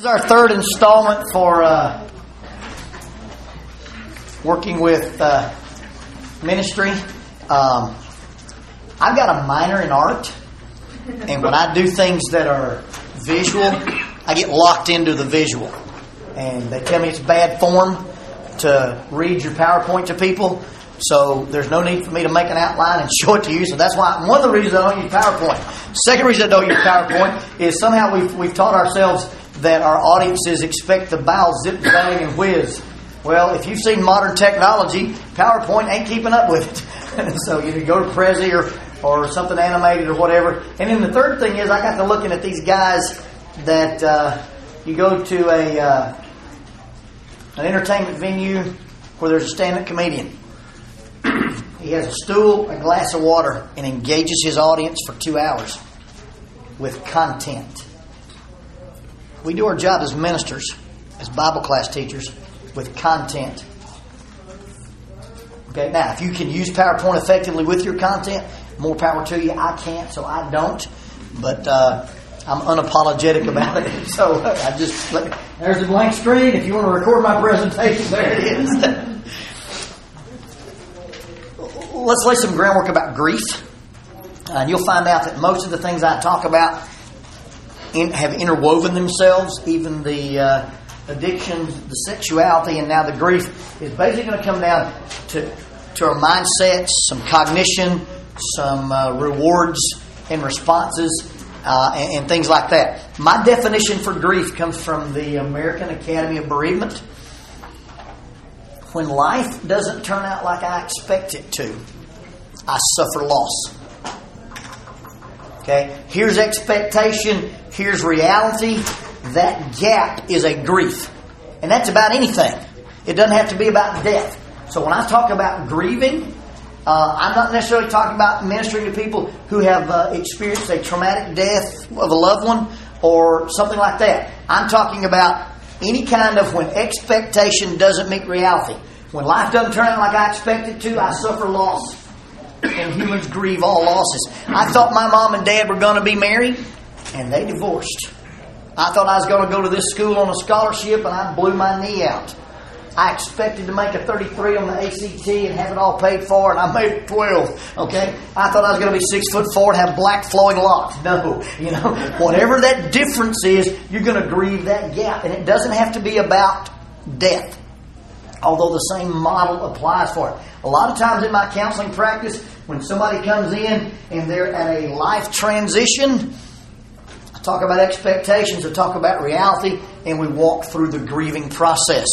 This is our third installment for uh, working with uh, ministry. Um, I've got a minor in art, and when I do things that are visual, I get locked into the visual. And they tell me it's bad form to read your PowerPoint to people, so there's no need for me to make an outline and show it to you. So that's why one of the reasons I don't use PowerPoint. Second reason I don't use PowerPoint is somehow we've, we've taught ourselves that our audiences expect the bow zip, bang, and whiz. Well, if you've seen modern technology, PowerPoint ain't keeping up with it. so you go to Prezi or, or something animated or whatever. And then the third thing is I got to looking at these guys that uh, you go to a uh, an entertainment venue where there's a stand-up comedian. he has a stool, a glass of water, and engages his audience for two hours with content. We do our job as ministers, as Bible class teachers, with content. Okay, now if you can use PowerPoint effectively with your content, more power to you. I can't, so I don't. But uh, I'm unapologetic about it. So I just let, there's a blank screen. If you want to record my presentation, there it is. Let's lay some groundwork about grief, and you'll find out that most of the things I talk about in, have interwoven themselves. Even the uh, addictions, the sexuality, and now the grief is basically going to come down to to our mindsets, some cognition, some uh, rewards and responses uh, and, and, things like that. My definition for grief comes from the American Academy of Bereavement. When life doesn't turn out like I expect it to, I suffer loss. Okay? Here's expectation, here's reality. That gap is a grief. And that's about anything. It doesn't have to be about death. So when I talk about grieving, uh, I'm not necessarily talking about ministering to people who have uh, experienced a traumatic death of a loved one or something like that. I'm talking about any kind of when expectation doesn't meet reality. When life doesn't turn out like I expected to, I suffer loss. And humans grieve all losses. I thought my mom and dad were going to be married, and they divorced. I thought I was going to go to this school on a scholarship, and I blew my knee out. I expected to make a 33 on the ACT and have it all paid for, and I made 12. Okay, I thought I was going to be six foot four and have black flowing locks. No, you know, whatever that difference is, you're going to grieve that gap, and it doesn't have to be about death. Although the same model applies for it. A lot of times in my counseling practice, when somebody comes in and they're at a life transition, I talk about expectations, I talk about reality, and we walk through the grieving process.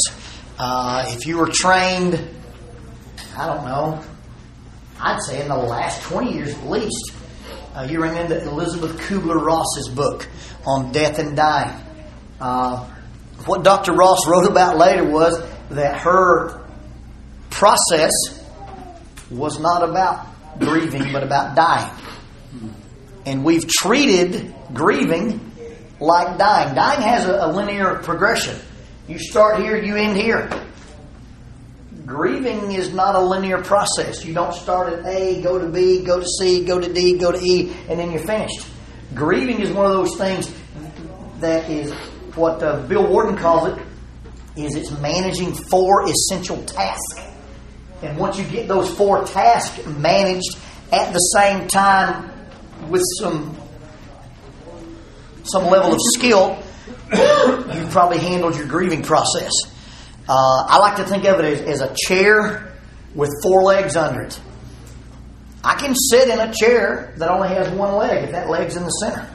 Uh, if you were trained, I don't know, I'd say in the last 20 years at least, uh, you remember Elisabeth Kubler Ross's book on death and dying. Uh, what Dr. Ross wrote about later was that her process was not about grieving, but about dying. And we've treated grieving like dying. Dying has a, a linear progression. You start here, you end here. Grieving is not a linear process. You don't start at A, go to B, go to C, go to D, go to E, and then you're finished. Grieving is one of those things that is what uh, Bill Warden calls it is it's managing four essential tasks. And once you get those four tasks managed at the same time with some some level of skill, you've probably handled your grieving process. Uh, I like to think of it as, as a chair with four legs under it. I can sit in a chair that only has one leg if that leg's in the center.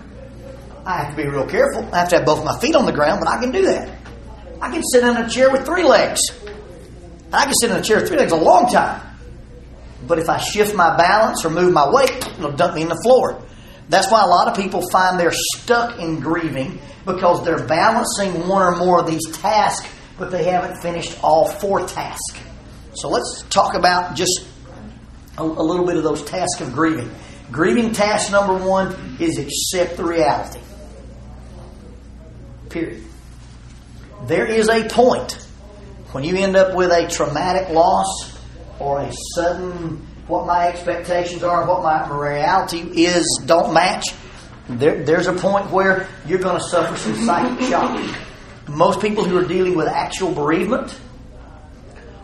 I have to be real careful. I have to have both my feet on the ground, but I can do that. I can sit in a chair with three legs. I can sit in a chair with three legs a long time. But if I shift my balance or move my weight, it'll dump me in the floor. That's why a lot of people find they're stuck in grieving because they're balancing one or more of these tasks, but they haven't finished all four tasks. So let's talk about just a, a little bit of those tasks of grieving. Grieving task number one is accept the reality. Period. There is a point when you end up with a traumatic loss or a sudden what my expectations are, what my reality is, don't match, there, there's a point where you're going to suffer some psychic shock. most people who are dealing with actual bereavement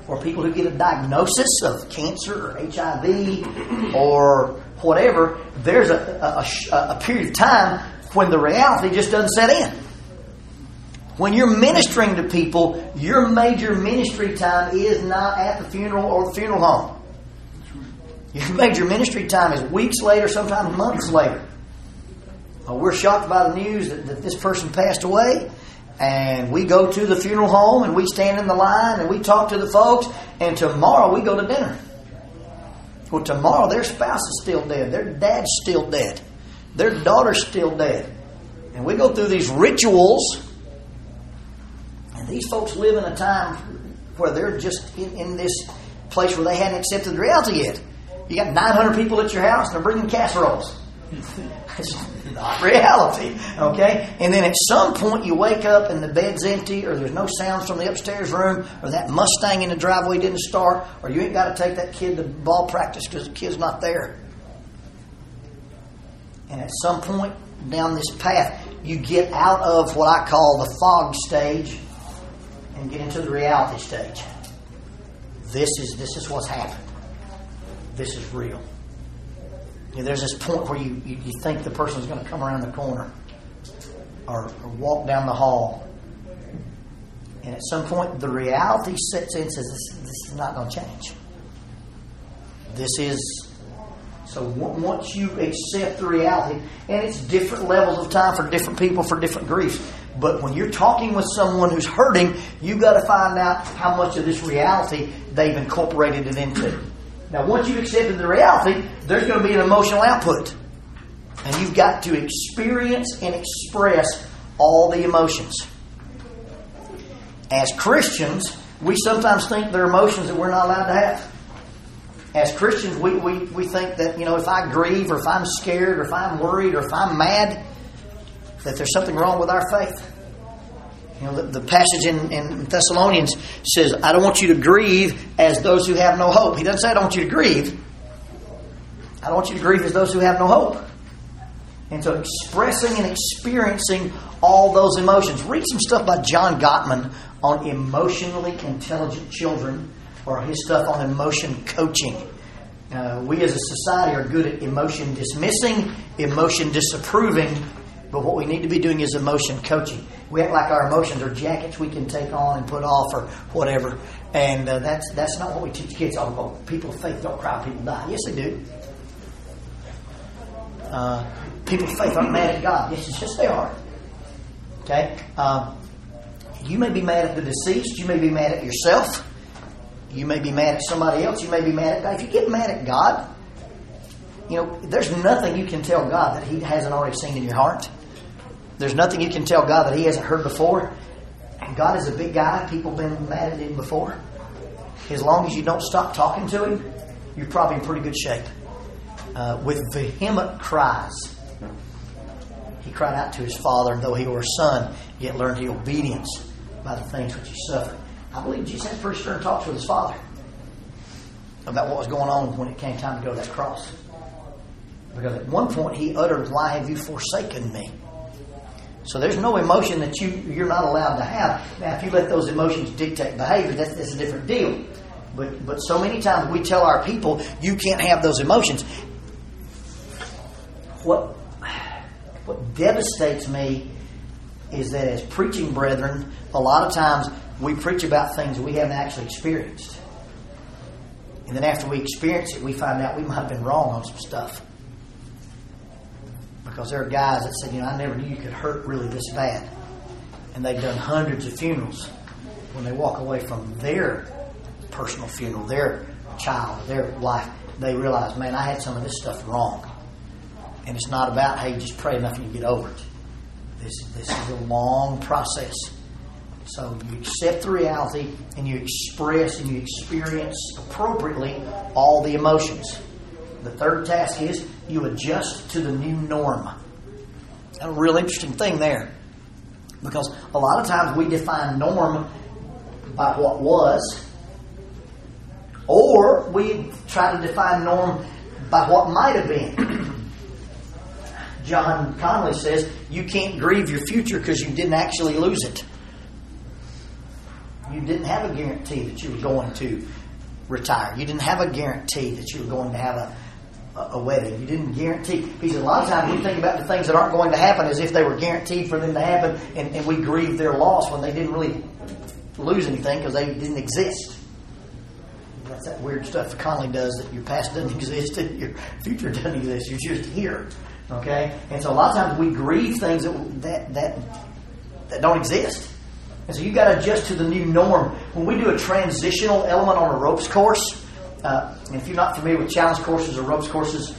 or people who get a diagnosis of cancer or HIV or whatever, there's a, a, a, period of time when the reality just doesn't set in. When you're ministering to people, your major ministry time is not at the funeral or the funeral home. Your major ministry time is weeks later, sometimes months later. Well, we're shocked by the news that, that this person passed away, and we go to the funeral home and we stand in the line and we talk to the folks, and tomorrow we go to dinner. Well, tomorrow their spouse is still dead, their dad's still dead, their daughter's still dead. And we go through these rituals, these folks live in a time where they're just in, in this place where they hadn't accepted the reality yet. You got 900 people at your house and they're bringing casseroles. It's not reality, okay? And then at some point you wake up and the bed's empty, or there's no sounds from the upstairs room, or that Mustang in the driveway didn't start, or you ain't got to take that kid to ball practice because the kid's not there. And at some point down this path, you get out of what I call the fog stage and get into the reality stage. This is this is what's happened. This is real. You know, there's this point where you, you, you think the person's going to come around the corner or, or walk down the hall. And at some point, the reality sets in and says, this, this is not going to change. This is. So once you accept the reality, and it's different levels of time for different people for different griefs. But when you're talking with someone who's hurting, you've got to find out how much of this reality they've incorporated it into. Now, once you've accepted the reality, there's going to be an emotional output. And you've got to experience and express all the emotions. As Christians, we sometimes think there are emotions that we're not allowed to have. As Christians, we, we, we think that, you know, if I grieve or if I'm scared or if I'm worried or if I'm mad, that there's something wrong with our faith. You know, the, the passage in, in, Thessalonians says, I don't want you to grieve as those who have no hope. He doesn't say, I don't want you to grieve. I don't want you to grieve as those who have no hope. And so expressing and experiencing all those emotions. Read some stuff by John Gottman on emotionally intelligent children or his stuff on emotion coaching. Uh, we as a society are good at emotion dismissing, emotion disapproving, but what we need to be doing is emotion coaching. We act like our emotions are jackets we can take on and put off or whatever. And uh, that's that's not what we teach kids. Oh, people of faith don't cry, people die. Yes, they do. Uh, people of faith aren't mad at God. Yes, yes, they are. Okay? Um, you may be mad at the deceased. You may be mad at yourself. You may be mad at somebody else. You may be mad at God. If you get mad at God, you know, there's nothing you can tell God that He hasn't already seen in your heart. There's nothing you can tell God that He hasn't heard before. God is a big guy. People have been mad at Him before. As long as you don't stop talking to Him, you're probably in pretty good shape. Uh, with vehement cries, He cried out to His Father, and though He were a son, yet learned He obedience by the things which He suffered. I believe Jesus had pretty stern talks with His Father about what was going on when it came time to go to that cross. Because at one point He uttered, Why have you forsaken me? So there's no emotion that you you're not allowed to have. Now, if you let those emotions dictate behavior, that's, that's a different deal. But but so many times we tell our people you can't have those emotions. What what devastates me is that as preaching brethren, a lot of times we preach about things we haven't actually experienced. And then after we experience it, we find out we might have been wrong on some stuff. Because there are guys that said, you know, I never knew you could hurt really this bad. And they've done hundreds of funerals. When they walk away from their personal funeral, their child, their wife, they realize, man, I had some of this stuff wrong. And it's not about, hey, just pray enough and you get over it. This, this is a long process. So you accept the reality and you express and you experience appropriately all the emotions. The third task is you adjust to the new norm. A real interesting thing there. Because a lot of times we define norm by what was, or we try to define norm by what might have been. John Conley says you can't grieve your future because you didn't actually lose it. You didn't have a guarantee that you were going to retire. You didn't have a guarantee that you were going to have a, a wedding. You didn't guarantee. Because a lot of times we think about the things that aren't going to happen as if they were guaranteed for them to happen, and, and we grieve their loss when they didn't really lose anything because they didn't exist. That's that weird stuff Conley does that your past doesn't exist and your future doesn't exist. You're just here. Okay? And so a lot of times we grieve things that, that, that, that don't exist. And so you've got to adjust to the new norm. When we do a transitional element on a ropes course, uh, if you're not familiar with challenge courses or ropes courses,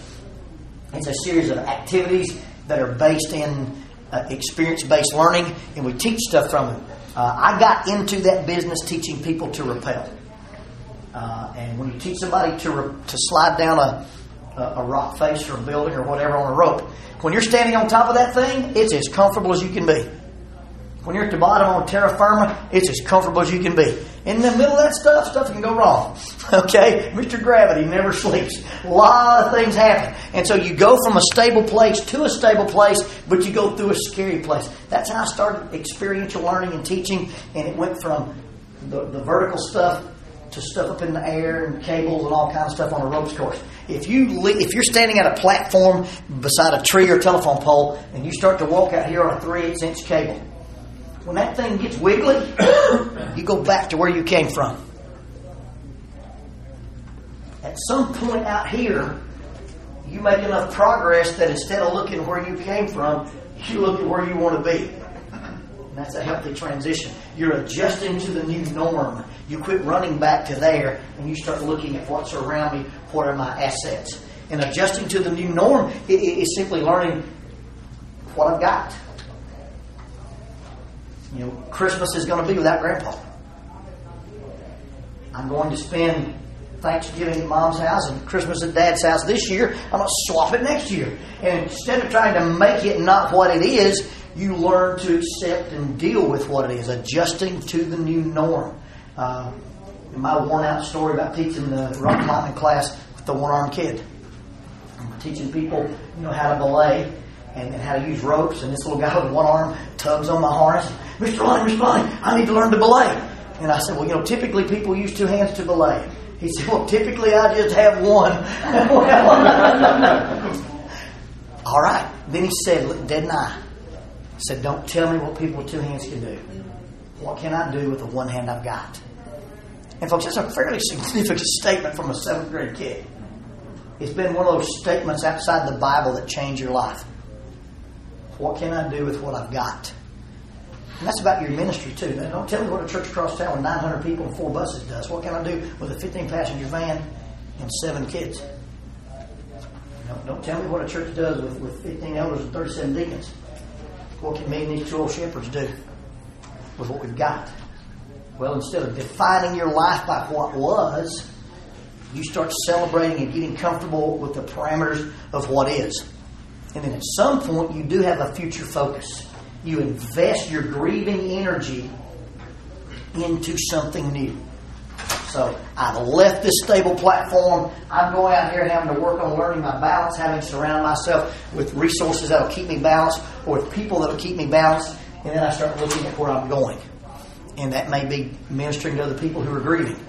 it's a series of activities that are based in uh, experience based learning, and we teach stuff from it. Uh, I got into that business teaching people to rappel. Uh, and when you teach somebody to, re- to slide down a, a rock face or a building or whatever on a rope, when you're standing on top of that thing, it's as comfortable as you can be. When you're at the bottom on terra firma, it's as comfortable as you can be. In the middle of that stuff, stuff can go wrong. Okay? Mr. Gravity never sleeps. A lot of things happen. And so you go from a stable place to a stable place, but you go through a scary place. That's how I started experiential learning and teaching, and it went from the, the vertical stuff to stuff up in the air and cables and all kinds of stuff on a ropes course. If you if you're standing at a platform beside a tree or telephone pole and you start to walk out here on a three eighths inch cable, when that thing gets wiggly, you go back to where you came from. At some point out here, you make enough progress that instead of looking where you came from, you look at where you want to be. And that's a healthy transition. You're adjusting to the new norm. You quit running back to there and you start looking at what's around me, what are my assets. And adjusting to the new norm is simply learning what I've got. You know, Christmas is going to be without Grandpa. I'm going to spend Thanksgiving at Mom's house and Christmas at Dad's house this year. I'm going to swap it next year. And instead of trying to make it not what it is, you learn to accept and deal with what it is, adjusting to the new norm. Uh, my worn out story about teaching the rock climbing class with the one armed kid. I'm teaching people, you know, how to belay and, and, how to use ropes. And this little guy with one arm tugs on my harness. Mr. Lonnie, Mr. Lonnie, I need to learn to belay. And I said, well, you know, typically people use two hands to belay. He said, well, typically I just have one. All right. Then he said, in eye. He said, don't tell me what people with two hands can do. What can I do with the one hand I've got? And folks, that's a fairly significant statement from a seventh grade kid. It's been one of those statements outside the Bible that change your life. What can I do with what I've got? And that's about your ministry too. Don't tell me what a church across town with 900 people and four buses does. What can I do with a 15 passenger van and seven kids? Don't, don't tell me what a church does with, with 15 elders and 37 deacons. What can me and these two old shepherds do with what we've got? Well, instead of defining your life by what was, you start celebrating and getting comfortable with the parameters of what is. And then at some point, you do have a future focus. You invest your grieving energy into something new. So I've left this stable platform. I'm going out here having to work on learning my balance, having to surround myself with resources that will keep me balanced or with people that will keep me balanced. And then I start looking at where I'm going. And that may be ministering to other people who are grieving.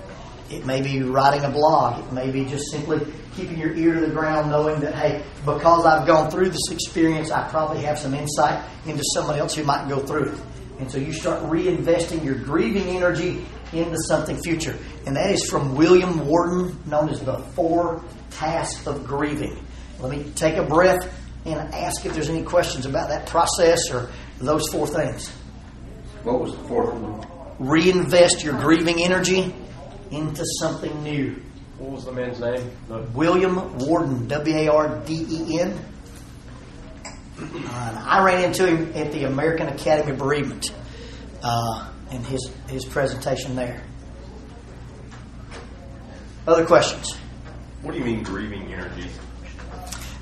It may be writing a blog. It may be just simply keeping your ear to the ground, knowing that, hey, because I've gone through this experience, I probably have some insight into somebody else who might go through it. And so you start reinvesting your grieving energy into something future. And that is from William Warden, known as the Four Tasks of Grieving. Let me take a breath and ask if there's any questions about that process or those four things. What was the fourth one? Reinvest your grieving energy into something new. What was the man's name? William Warden, W A R D E N. Uh, I ran into him at the American Academy of Bereavement uh, in his, his presentation there. Other questions? What do you mean grieving energy?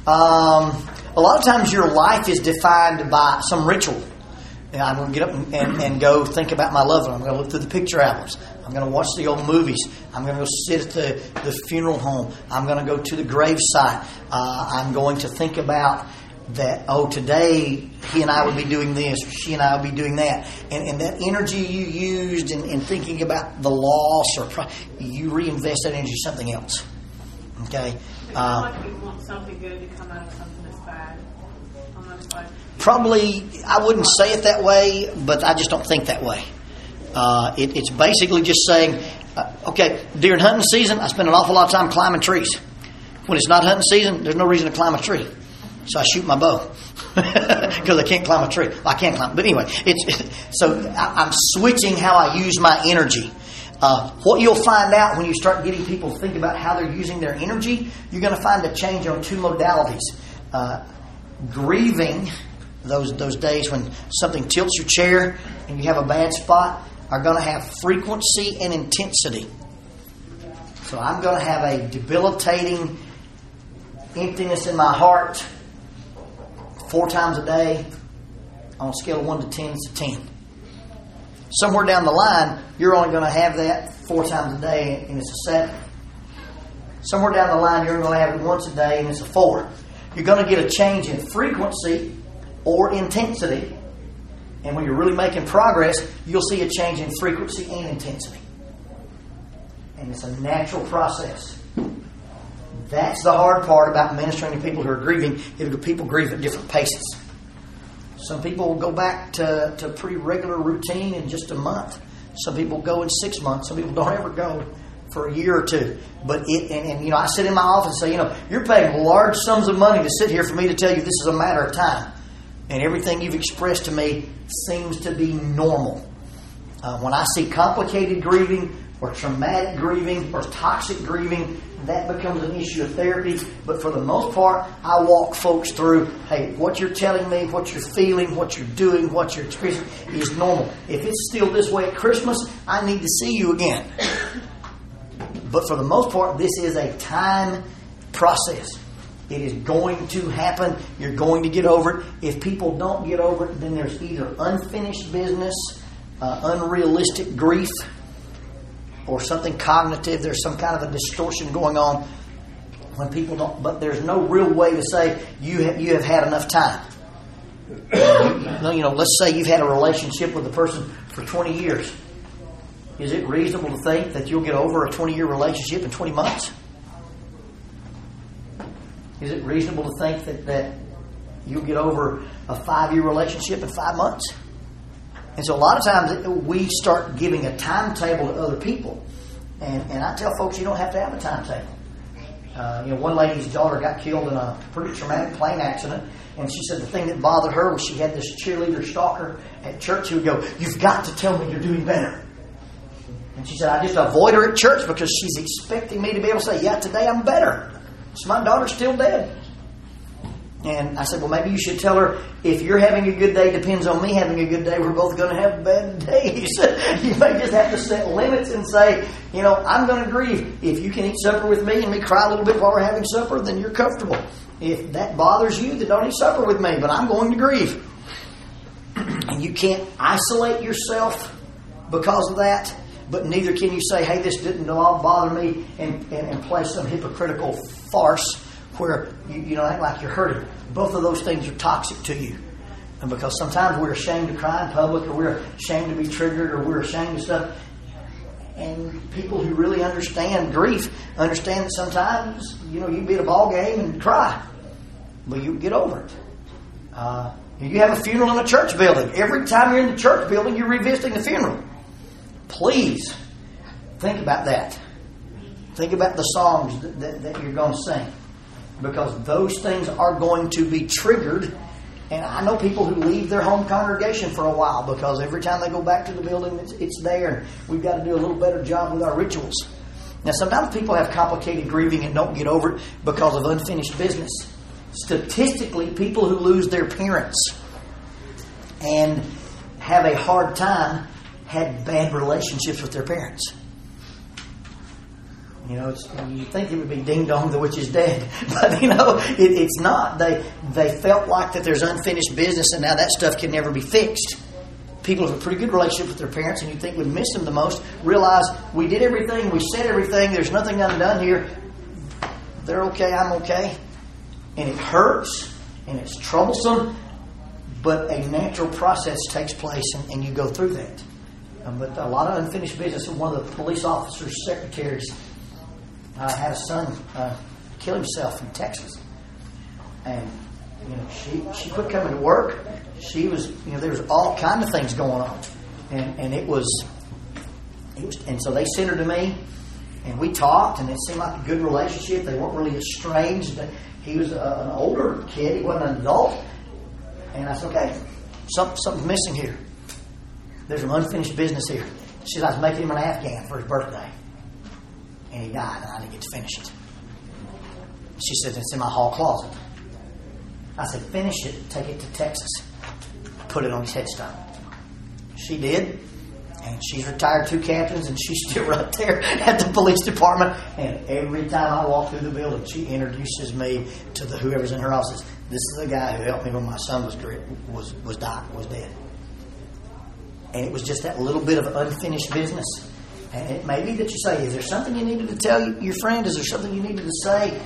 Um, a lot of times your life is defined by some ritual. And I'm going to get up and, and, and, go think about my loved one. I'm going to look through the picture albums. I'm going to watch the old movies. I'm going to go sit at the, the funeral home. I'm going to go to the gravesite. Uh, I'm going to think about that oh today he and I would be doing this, or she and I would be doing that, and, and that energy you used in, in thinking about the loss or pro- you reinvest that energy in something else. Okay, uh, like you want something good to come out of something that's bad. Almost like probably I wouldn't say it that way, but I just don't think that way. Uh, it, it's basically just saying, uh, okay, during hunting season, I spend an awful lot of time climbing trees. When it's not hunting season, there's no reason to climb a tree. So I shoot my bow because I can't climb a tree. Well, I can't climb, but anyway, it's so I, I'm switching how I use my energy. Uh, what you'll find out when you start getting people to think about how they're using their energy, you're going to find a change on two modalities. Uh, grieving, those those days when something tilts your chair and you have a bad spot, are going to have frequency and intensity. So I'm going to have a debilitating emptiness in my heart four times a day. On a scale of one to ten, it's a ten. Somewhere down the line, you're only going to have that four times a day, and it's a seven. Somewhere down the line, you're going to have it once a day, and it's a four. You're going to get a change in frequency or intensity. And when you're really making progress, you'll see a change in frequency and intensity. And it's a natural process. That's the hard part about ministering to people who are grieving. Is people grieve at different paces. Some people will go back to, to pretty regular routine in just a month. Some people go in six months. Some people don't ever go for a year or two. But it, and, and you know, I sit in my office and say, you know, you're paying large sums of money to sit here for me to tell you this is a matter of time. And everything you've expressed to me seems to be normal. Uh, when I see complicated grieving or traumatic grieving or toxic grieving, that becomes an issue of therapy. But for the most part, I walk folks through hey, what you're telling me, what you're feeling, what you're doing, what you're experiencing is normal. If it's still this way at Christmas, I need to see you again. But for the most part, this is a time process. It is going to happen. You're going to get over it. If people don't get over it, then there's either unfinished business, uh, unrealistic grief, or something cognitive. There's some kind of a distortion going on when people don't. But there's no real way to say you have, you have had enough time. You know, let's say you've had a relationship with a person for 20 years. Is it reasonable to think that you'll get over a 20 year relationship in 20 months? Is it reasonable to think that, that you'll get over a five year relationship in five months? And so a lot of times we start giving a timetable to other people. And, and I tell folks you don't have to have a timetable. Uh, you know, one lady's daughter got killed in a pretty traumatic plane accident, and she said the thing that bothered her was she had this cheerleader stalker at church who would go, "You've got to tell me you're doing better." And she said, "I just avoid her at church because she's expecting me to be able to say, yeah, today I'm better." So my daughter's still dead. And I said, well, maybe you should tell her if you're having a good day depends on me having a good day. We're both going to have bad days. you may just have to set limits and say, you know, I'm going to grieve. If you can eat supper with me and me cry a little bit while we're having supper, then you're comfortable. If that bothers you, then don't eat supper with me, but I'm going to grieve. and you can't isolate yourself because of that, but neither can you say, hey, this didn't all bother me and, and, and play some hypocritical farce where you, you know act like you're hurting. Both of those things are toxic to you. And because sometimes we're ashamed to cry in public or we're ashamed to be triggered or we're ashamed of stuff. And people who really understand grief understand that sometimes, you know, you be at a ball game and cry. But you get over it. Uh, you have a funeral in a church building. Every time you're in the church building, you're revisiting the funeral. Please think about that. Think about the songs that, that, that you're going to sing because those things are going to be triggered. And I know people who leave their home congregation for a while because every time they go back to the building, it's, it's there, we've got to do a little better job with our rituals. Now, sometimes people have complicated grieving and don't get over it because of unfinished business. Statistically, people who lose their parents and have a hard time had bad relationships with their parents. You know, you think it would be ding dong, the witch is dead, but you know, it, it's not. They they felt like that there's unfinished business, and now that stuff can never be fixed. People have a pretty good relationship with their parents, and you think would miss them the most. Realize we did everything, we said everything. There's nothing undone here. They're okay. I'm okay, and it hurts, and it's troublesome, but a natural process takes place, and, and you go through that. Um, but a lot of unfinished business. One of the police officers' secretaries uh, had a son uh, kill himself in Texas, and you know she she quit coming to work. She was you know there was all kind of things going on, and and it was, it was and so they sent her to me, and we talked, and it seemed like a good relationship. They weren't really estranged. He was a, an older kid; he wasn't an adult, and I said, okay, something something's missing here. There's some unfinished business here. She said, I was making him an Afghan for his birthday. And he died, and I didn't get to finish it. She said, It's in my hall closet. I said, Finish it, take it to Texas, put it on his headstone. She did, and she's retired two captains, and she's still right there at the police department. And every time I walk through the building, she introduces me to the whoever's in her office. This is the guy who helped me when my son was was was died, was dead. And it was just that little bit of unfinished business. And it may be that you say, Is there something you needed to tell your friend? Is there something you needed to say?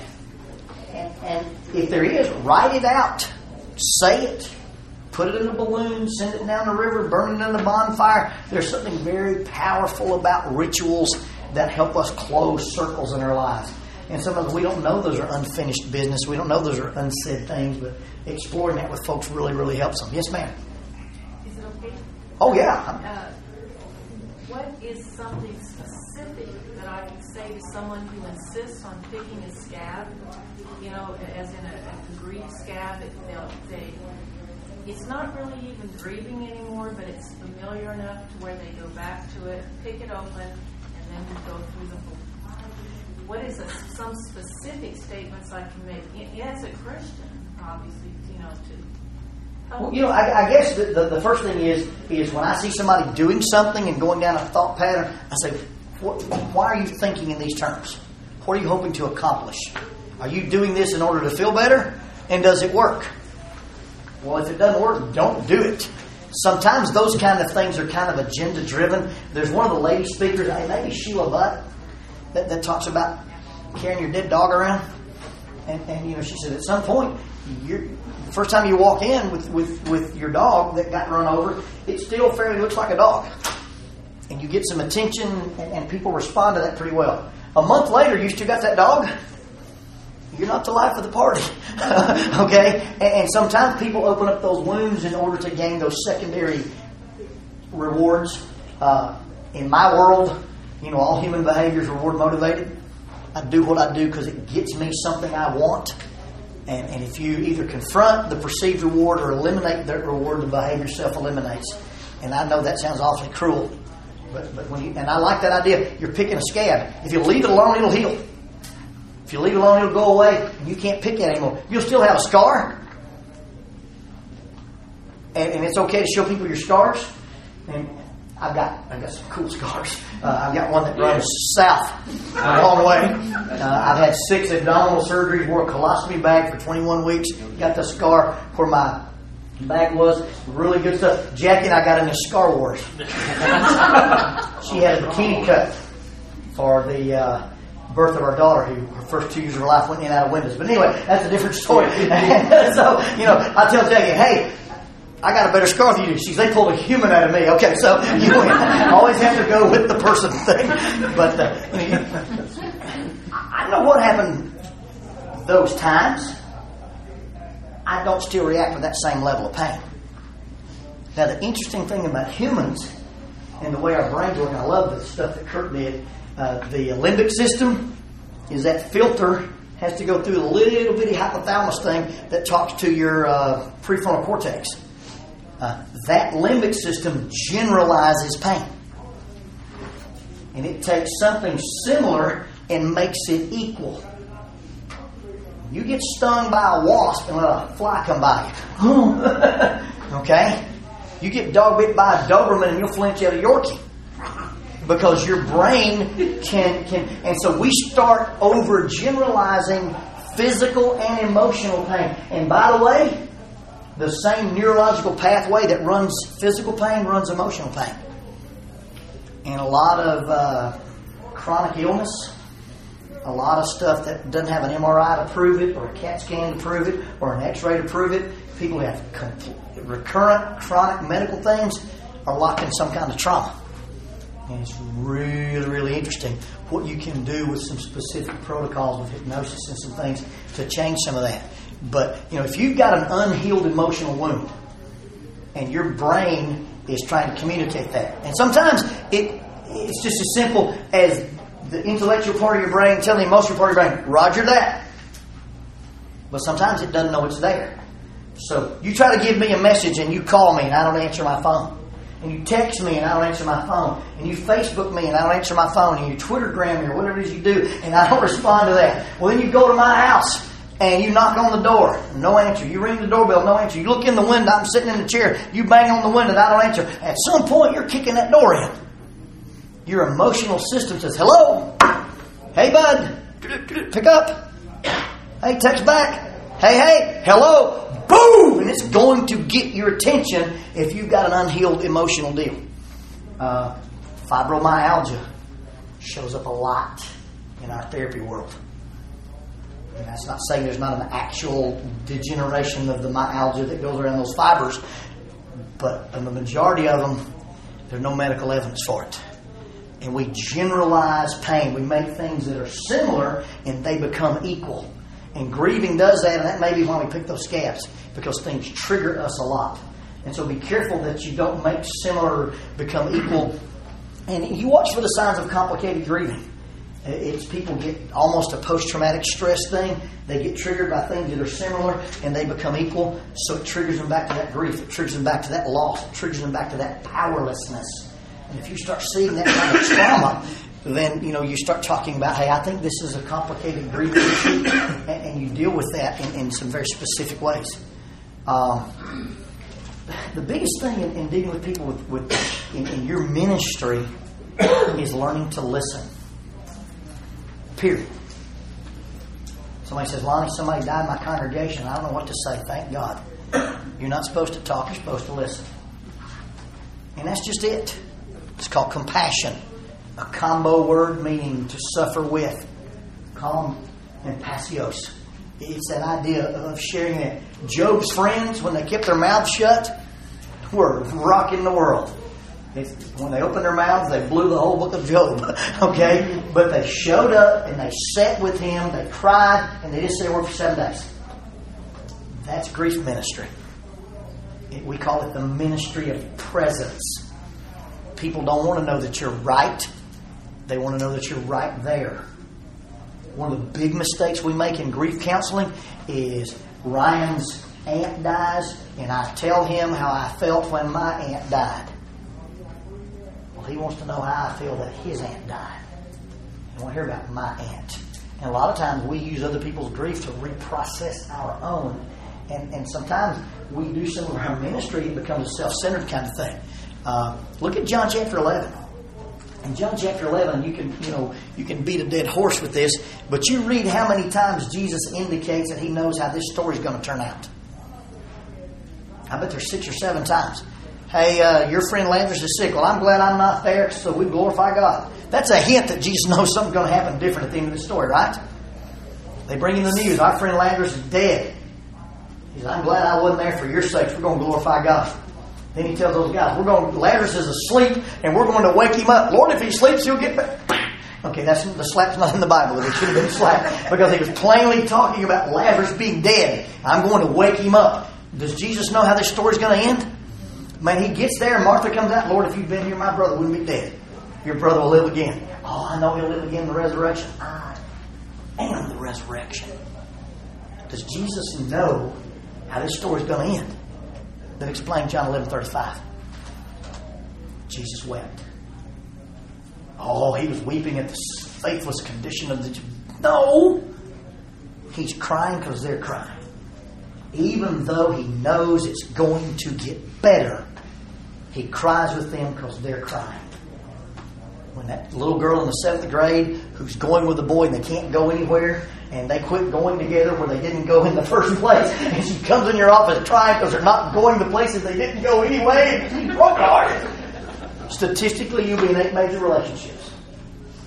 And, and if there is, write it out. Say it. Put it in a balloon, send it down the river, burn it in a bonfire. There's something very powerful about rituals that help us close circles in our lives. And sometimes we don't know those are unfinished business. We don't know those are unsaid things, but exploring that with folks really, really helps them. Yes, ma'am. Is it okay? Oh, yeah. Uh, what is something specific that I can say to someone who insists on picking a scab? You know, as in a, a grief scab, it, say it's not really even grieving anymore, but it's familiar enough to where they go back to it, pick it open, and then we go through the whole. What is a, some specific statements I can make? As a Christian, obviously, you know, to. Well, you know, I, I guess the, the, the first thing is is when I see somebody doing something and going down a thought pattern, I say, why are you thinking in these terms? What are you hoping to accomplish? Are you doing this in order to feel better? And does it work? Well, if it doesn't work, don't do it. Sometimes those kind of things are kind of agenda driven. There's one of the lady speakers, maybe Sheila Butt, that, that talks about carrying your dead dog around. And, and you know, she said at some point, the first time you walk in with, with, with your dog that got run over, it still fairly looks like a dog. And you get some attention, and, and people respond to that pretty well. A month later, you still got that dog. You're not the life of the party. okay? And, and sometimes people open up those wounds in order to gain those secondary rewards. Uh, in my world, you know, all human behavior is reward motivated. I do what I do because it gets me something I want. And, and if you either confront the perceived reward or eliminate that reward, the behavior self eliminates. And I know that sounds awfully cruel. But, but when you, and I like that idea. You're picking a scab. If you leave it alone, it'll heal. If you leave it alone, it'll go away, and you can't pick it anymore. You'll still have a scar, and, and it's okay to show people your scars. And I've got I've got some cool scars. Uh, I've got one that runs south a long way. Uh, I've had six abdominal surgeries, wore a colostomy bag for 21 weeks. Got the scar where my bag was. Really good stuff. Jackie and I got into Scar Wars. she had a bikini cut for the. Uh, birth of our daughter, who her first two years of her life went in and out of windows. But anyway, that's a different story. so, you know, I tell Jackie, hey, I got a better scar than you do. She's, they pulled a human out of me. Okay, so you always have to go with the person thing. But uh, I know what happened those times. I don't still react with that same level of pain. Now, the interesting thing about humans and the way our brains work, I love the stuff that Kurt did, uh, the limbic system is that filter has to go through a little bitty hypothalamus thing that talks to your uh, prefrontal cortex. Uh, that limbic system generalizes pain. And it takes something similar and makes it equal. You get stung by a wasp and let a fly come by you. okay? You get dog bit by a Doberman and you'll flinch out of Yorkie because your brain can can and so we start over generalizing physical and emotional pain and by the way the same neurological pathway that runs physical pain runs emotional pain and a lot of uh, chronic illness a lot of stuff that doesn't have an MRI to prove it, or a CAT scan to prove it, or an X ray to prove it. People who have recurrent, chronic medical things are locked in some kind of trauma. And it's really, really interesting what you can do with some specific protocols of hypnosis and some things to change some of that. But, you know, if you've got an unhealed emotional wound and your brain is trying to communicate that, and sometimes it it's just as simple as the intellectual part of your brain telling the emotional part of your brain, roger that. But sometimes it doesn't know it's there. So you try to give me a message and you call me and I don't answer my phone. And you text me and I don't answer my phone. And you Facebook me and I don't answer my phone. And you Twittergram me or whatever it is you do and I don't respond to that. Well, then you go to my house and you knock on the door. No answer. You ring the doorbell, no answer. You look in the window, I'm sitting in the chair. You bang on the window I don't answer. At some point, you're kicking that door in. Your emotional system says, hello. Hey, bud. Pick up. Hey, text back. Hey, hey. Hello boom, and it's going to get your attention if you've got an unhealed emotional deal. Uh, fibromyalgia shows up a lot in our therapy world. And that's not saying there's not an actual degeneration of the myalgia that goes around those fibers, but in the majority of them, there's no medical evidence for it. And we generalize pain. We make things that are similar and they become equal. And grieving does that, and that may be why we pick those scabs, because things trigger us a lot. And so be careful that you don't make similar become equal. And you watch for the signs of complicated grieving. It's people get almost a post traumatic stress thing. They get triggered by things that are similar and they become equal. So it triggers them back to that grief. It triggers them back to that loss. It triggers them back to that powerlessness. And if you start seeing that kind of trauma, then you know you start talking about, hey, I think this is a complicated grief issue, and, and, you deal with that in, in some very specific ways. Um, the biggest thing in, in, dealing with people with, with in, in, your ministry is learning to listen. Period. Somebody says, Lonnie, somebody died in my congregation. I don't know what to say. Thank God. You're not supposed to talk, you're supposed to listen. And that's just it. It's called compassion a combo word meaning to suffer with. Calm and pasios. It's that idea of sharing that. Job's friends, when they kept their mouths shut, were rocking the world. When they opened their mouths, they blew the whole book of Job. okay? But they showed up and they sat with him, they cried, and they just stayed there for seven days. That's grief ministry. We call it the ministry of presence. People don't want to know that you're right. They want to know that you're right there. One of the big mistakes we make in grief counseling is Ryan's aunt dies, and I tell him how I felt when my aunt died. Well, he wants to know how I feel that his aunt died. He want to hear about my aunt. And a lot of times we use other people's grief to reprocess our own. And, and sometimes we do some of our ministry, becomes a self centered kind of thing. Uh, look at John chapter 11. In John chapter 11, you can, you know, you can beat a dead horse with this, but you read how many times Jesus indicates that he knows how this story is going to turn out. I bet there's six or seven times. Hey, uh, your friend Lazarus is sick. Well, I'm glad I'm not there, so we glorify God. That's a hint that Jesus knows something's going to happen different at the end of the story, right? They bring in the news. Our friend Lazarus is dead. He says, I'm glad I wasn't there for your sakes. We're going to glorify God. Then he tells those guys, "We're going. Lazarus is asleep, and we're going to wake him up. Lord, if he sleeps, he'll get back." Okay, that's the slap's not in the Bible. It should have been slapped because he was plainly talking about Lazarus being dead. I'm going to wake him up. Does Jesus know how this story's going to end? Man, he gets there, and Martha comes out. Lord, if you'd been here, my brother wouldn't be dead. Your brother will live again. Oh, I know he'll live again in the resurrection. I am the resurrection. Does Jesus know how this story's going to end? that explain John 11 35. Jesus wept. Oh, he was weeping at the faithless condition of the. No! He's crying because they're crying. Even though he knows it's going to get better, he cries with them because they're crying. When that little girl in the seventh grade who's going with a boy and they can't go anywhere, and they quit going together where they didn't go in the first place. And she comes in your office crying because they're not going to places they didn't go anyway. Statistically, you'll be in eight major relationships.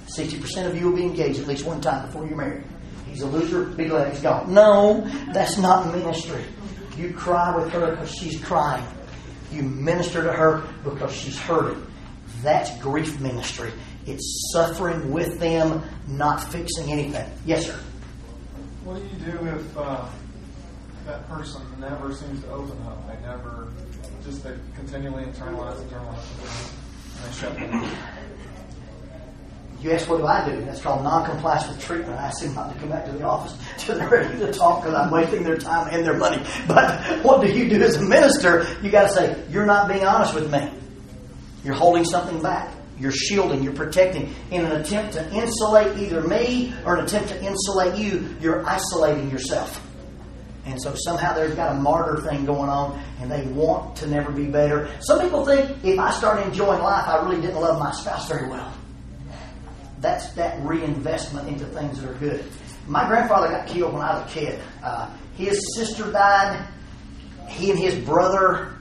60% of you will be engaged at least one time before you're married. He's a loser, be glad he's gone. No, that's not ministry. You cry with her because she's crying. You minister to her because she's hurting. That's grief ministry. It's suffering with them, not fixing anything. Yes, sir. What do you do if uh, that person never seems to open up? They never, just they continually internalize, internalize, and they shut. You ask, what do I do? That's called non-compliance with treatment. I ask them not to come back to the office till they're ready to talk because I'm wasting their time and their money. But what do you do as a minister? You got to say, you're not being honest with me. You're holding something back. You're shielding, you're protecting. In an attempt to insulate either me or an attempt to insulate you, you're isolating yourself. And so somehow there's got a martyr thing going on, and they want to never be better. Some people think if I start enjoying life, I really didn't love my spouse very well. That's that reinvestment into things that are good. My grandfather got killed when I was a kid. Uh, his sister died. He and his brother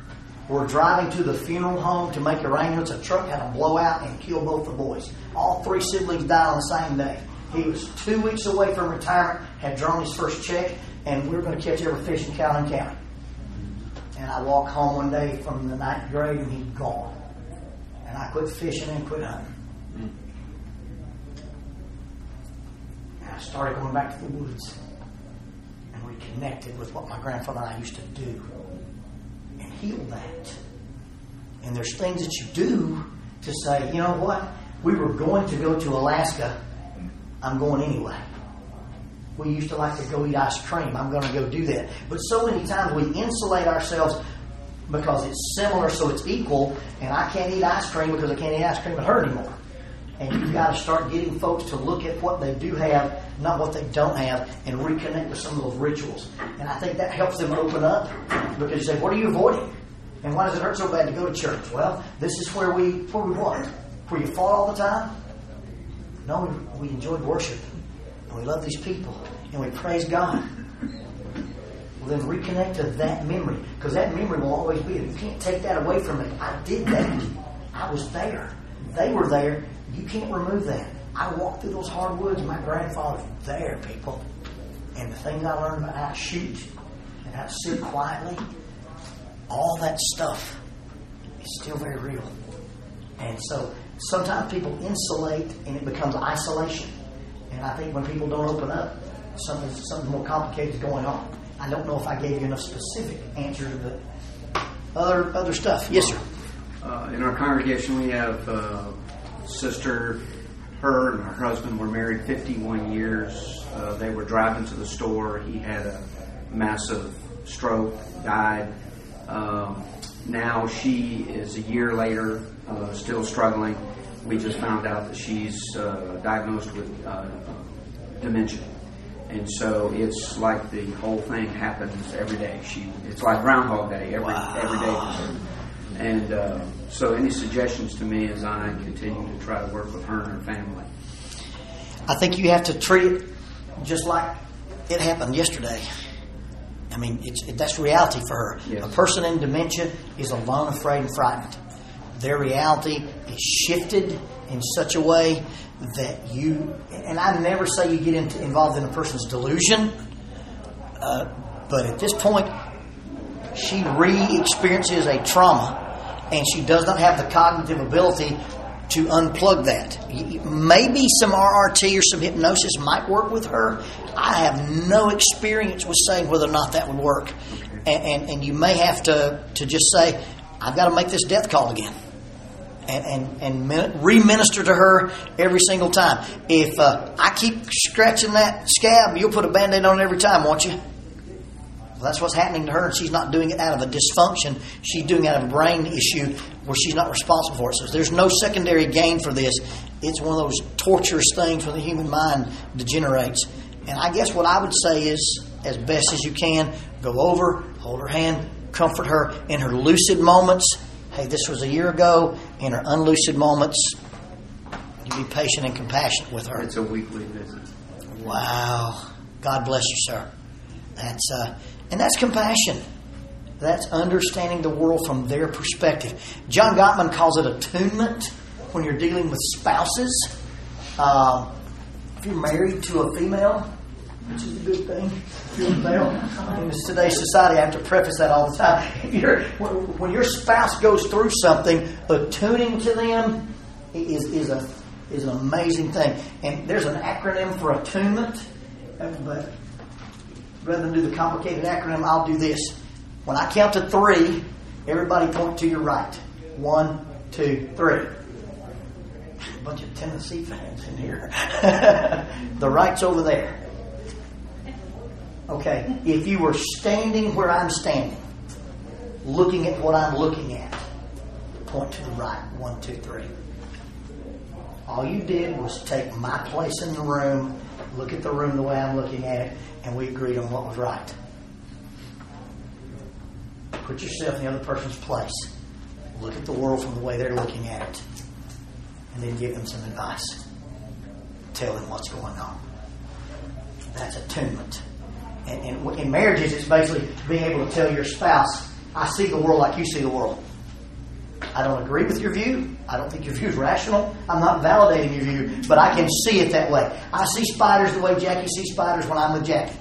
were driving to the funeral home to make arrangements. A truck had a blowout and killed both the boys. All three siblings died on the same day. He was two weeks away from retirement, had drawn his first check, and we were going to catch every fish in Calhoun County. And I walked home one day from the ninth grade, and he'd gone. And I quit fishing and quit hunting. I started going back to the woods and reconnected with what my grandfather and I used to do and heal that. And there's things that you do to say, you know what? We were going to go to Alaska. I'm going anyway. We used to like to go eat ice cream. I'm going to go do that. But so many times we insulate ourselves because it's similar, so it's equal, and I can't eat ice cream because I can't eat ice cream with her anymore. And you've got to start getting folks to look at what they do have, not what they don't have, and reconnect with some of those rituals. And I think that helps them open up because you say, "What are you avoiding? And why does it hurt so bad to go to church?" Well, this is where we where we what? Where you fought all the time? No, we, we enjoyed worship, and we love these people, and we praise God. Well, then reconnect to that memory because that memory will always be. You can't take that away from me. I did that. I was there. They were there. You can't remove that. I walked through those hardwoods, my grandfather was there, people. And the things I learned about how to shoot and how to sit quietly, all that stuff is still very real. And so sometimes people insulate and it becomes isolation. And I think when people don't open up, something, something more complicated is going on. I don't know if I gave you enough specific answer to the other, other stuff. Yes, sir. Uh, in our congregation, we have uh, sister. Her and her husband were married 51 years. Uh, they were driving to the store. He had a massive stroke, died. Um, now she is a year later, uh, still struggling. We just found out that she's uh, diagnosed with uh, dementia. And so it's like the whole thing happens every day. She, it's like Groundhog Day every every day. And uh, so, any suggestions to me as I continue to try to work with her and her family? I think you have to treat it just like it happened yesterday. I mean, it's, it, that's reality for her. Yes. A person in dementia is alone, afraid, and frightened. Their reality is shifted in such a way that you, and I never say you get into, involved in a person's delusion, uh, but at this point, she re experiences a trauma and she does not have the cognitive ability to unplug that. Maybe some RRT or some hypnosis might work with her. I have no experience with saying whether or not that would work. And, and, and you may have to, to just say, I've got to make this death call again. And, and, and re-minister to her every single time. If uh, I keep scratching that scab, you'll put a band-aid on it every time, won't you? That's what's happening to her, and she's not doing it out of a dysfunction. She's doing it out of a brain issue where she's not responsible for it. So there's no secondary gain for this. It's one of those torturous things when the human mind degenerates. And I guess what I would say is, as best as you can, go over, hold her hand, comfort her in her lucid moments. Hey, this was a year ago. In her unlucid moments, you be patient and compassionate with her. It's a weekly visit. Wow. God bless you, sir. That's uh, and that's compassion. That's understanding the world from their perspective. John Gottman calls it attunement when you're dealing with spouses. Um, if you're married to a female, which is a good thing, in today's society, I have to preface that all the time. You're, when your spouse goes through something, attuning to them is, is, a, is an amazing thing. And there's an acronym for attunement, but rather than do the complicated acronym, I'll do this. When I count to three, everybody point to your right. One, two, three. A bunch of Tennessee fans in here. the right's over there. Okay, if you were standing where I'm standing, looking at what I'm looking at, point to the right. One, two, three. All you did was take my place in the room, look at the room the way I'm looking at it, and we agreed on what was right. Put yourself in the other person's place. Look at the world from the way they're looking at it. And then give them some advice. Tell them what's going on. That's attunement. And, in marriages, it's basically being able to tell your spouse, I see the world like you see the world. I don't agree with your view. I don't think your view is rational. I'm not validating your view, but I can see it that way. I see spiders the way Jackie sees spiders when I'm with Jackie.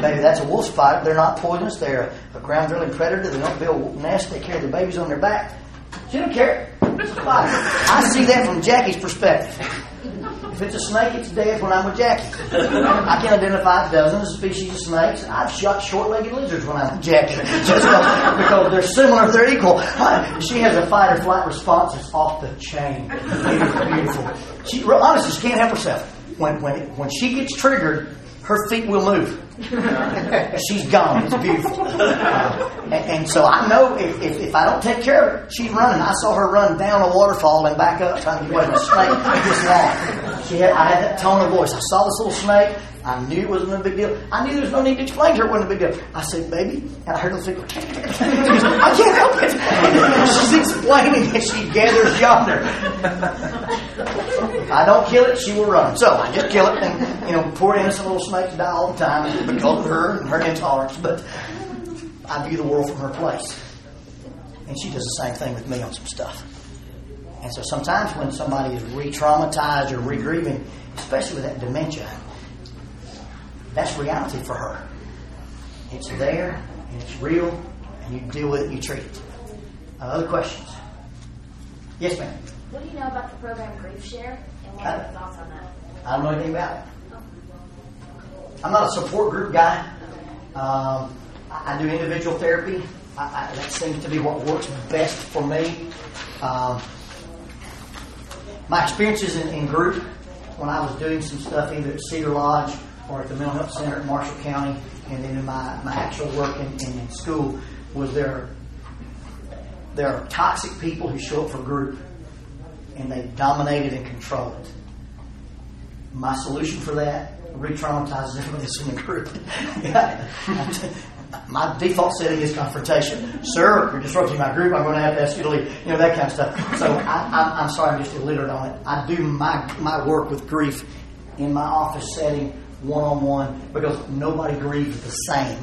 Maybe that's a wolf spider. They're not poisonous. They're a, ground dwelling predator. They don't build nests. They carry the babies on their back. She don't care. I see that from Jackie's perspective. If it's a snake, it's dead when I'm with Jackie. I can identify dozens of species of snakes. I've shot short-legged lizards when I'm with Jackie, just because they're similar, they're equal. She has a fight or flight response that's off the chain. Is beautiful. She honestly, she can't help herself. When when when she gets triggered, her feet will move. she's gone. It's beautiful. Uh, and, and, so I know if, if, if, I don't take care of her, she's running. I saw her run down a waterfall and back up trying to get away from a snake this long. She had, I had that tone of voice. I saw this little snake. I knew it wasn't a big deal. I knew there was no need to explain to her it wasn't a big deal. I said, baby, and I heard her say, I can't help it. She's explaining that she gathers yonder. If I don't kill it, she will run. So I just kill it, and you know, poor innocent little snakes die all the time because of her and her intolerance. But I view the world from her place, and she does the same thing with me on some stuff. And so sometimes when somebody is re-traumatized or re-grieving, especially with that dementia, that's reality for her. It's there, and it's real, and you deal with it, you treat it. Uh, other questions? Yes, ma'am. What do you know about the program Grief Share, and what are your thoughts on that? I don't know anything about it. I'm not a support group guy. Um, I, I do individual therapy. I, I, that seems to be what works best for me. Um, my experiences in, in group, when I was doing some stuff either at Cedar Lodge or at the Mental Health Center at Marshall County, and then in my, my actual work in, in, in school, was there there are toxic people who show up for group and they dominate it and control it. My solution for that, re-traumatize everybody that's in the group. my default setting is confrontation. Sir, you're disrupting my group. I'm going to have to ask you to leave. You know that kind of stuff. So I, am sorry, I'm just illiterate on it. I do my my work with grief in my office setting, one on one, because nobody grieves the same.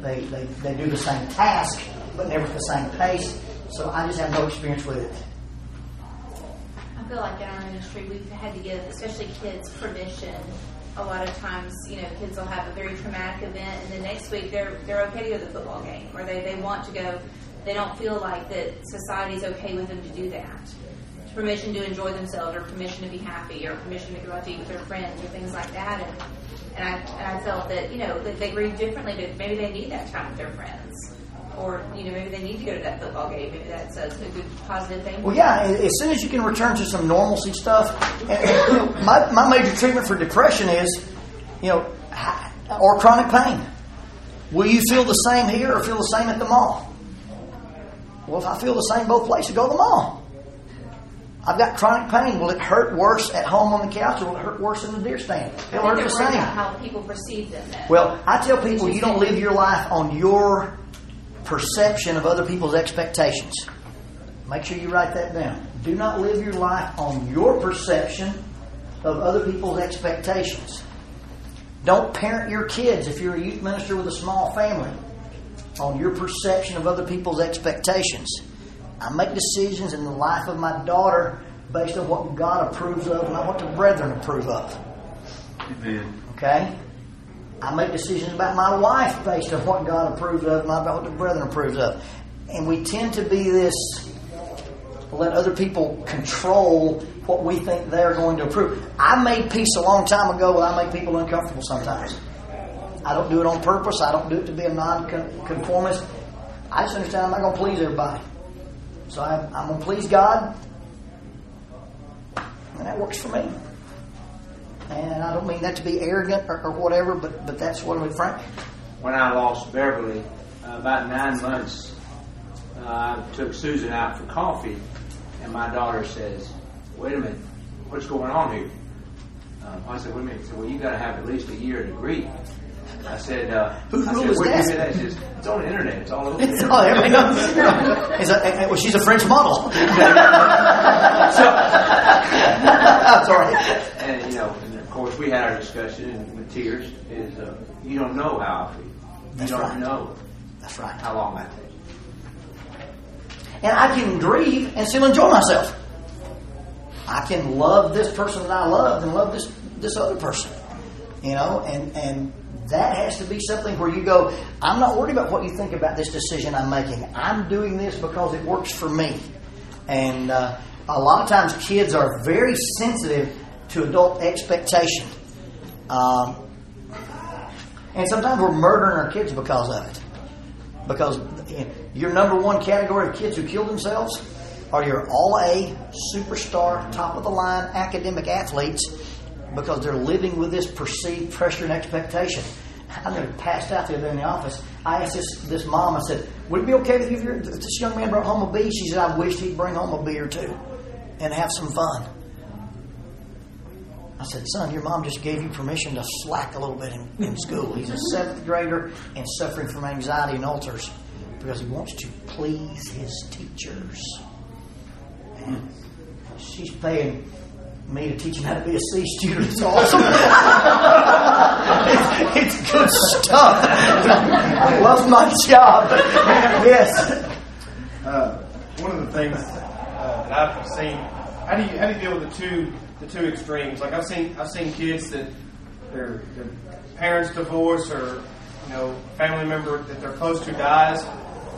They, they they do the same task, but never at the same pace. So I just have no experience with it. I feel like in our industry, we've had to give, especially kids, permission a lot of times, you know, kids will have a very traumatic event, and the next week they're they're okay to go to the football game, or they, they want to go. They don't feel like that society's okay with them to do that. Permission to enjoy themselves, or permission to be happy, or permission to go out to eat with their friends, or things like that. And and I and I felt that you know that they grieve differently, but maybe they need that time with their friends or you know maybe they need to go to that football game. Maybe that's a, a good positive thing. Well, yeah. As soon as you can return to some normalcy stuff, and, you know, my my major treatment for depression is, you know, or chronic pain. Will you feel the same here or feel the same at the mall? Well, if I feel the same both places, go to the mall. I've got chronic pain. Will it hurt worse at home on the couch or will it hurt worse in the deer stand? It'll hurt the same. How people perceive them. Well, I tell people you don't live your life on your perception of other people's expectations. Make sure you write that down. Do not live your life on your perception of other people's expectations. Don't parent your kids if you're a youth minister with a small family on your perception of other people's expectations. I make decisions in the life of my daughter based on what God approves of, not what the brethren approve of. Amen. Okay? I make decisions about my wife based on what God approves of, not about what the brethren approves of. And we tend to be this let other people control what we think they're going to approve. I made peace a long time ago, but I make people uncomfortable sometimes. I don't do it on purpose. I don't do it to be a non-conformist. I just understand I'm not going to please everybody. So I'm, I'm going to please God, and that works for me. And I don't mean that to be arrogant or, or whatever, but, but that's what I'm Frank. when I lost Beverly, uh, about nine months, uh, I took Susan out for coffee, and my daughter says, "Wait a minute, what's going on here?" Um, I said, "Wait a minute." She said, "Well, you got to have at least a year degree." I said, uh, Whose I said, is that?" that?" She says, "It's on the internet. It's all over." It's all knows. It's a, eh, well, she's a French model. I'm sorry. And you know, and of course, we had our discussion and with tears. Is uh, you don't know how I feel. You That's don't right. know That's right. how long that takes. And I can grieve and still enjoy myself. I can love this person that I love and love this this other person. You know, and and that has to be something where you go, I'm not worried about what you think about this decision I'm making. I'm doing this because it works for me. And uh, a lot of times kids are very sensitive to adult expectation. Um, and sometimes we're murdering our kids because of it. Because your number one category of kids who kill themselves are your all A, superstar, top of the line academic athletes because they're living with this perceived pressure and expectation. I never passed out the other day in the office. I asked this, this mom, I said, Would it be okay with you if this young man brought home a bee? She said, I wish he'd bring home a bee or two and have some fun. I said, son, your mom just gave you permission to slack a little bit in, in school. He's a seventh grader and suffering from anxiety and ulcers because he wants to please his teachers. And she's paying me to teach him how to be a C student. It's awesome. it's, it's good stuff. I love my job. Yes. Uh, one of the things uh, that I've seen, how do you how do you deal with the two the two extremes? Like I've seen I've seen kids that their their parents divorce or you know family member that they're close to dies,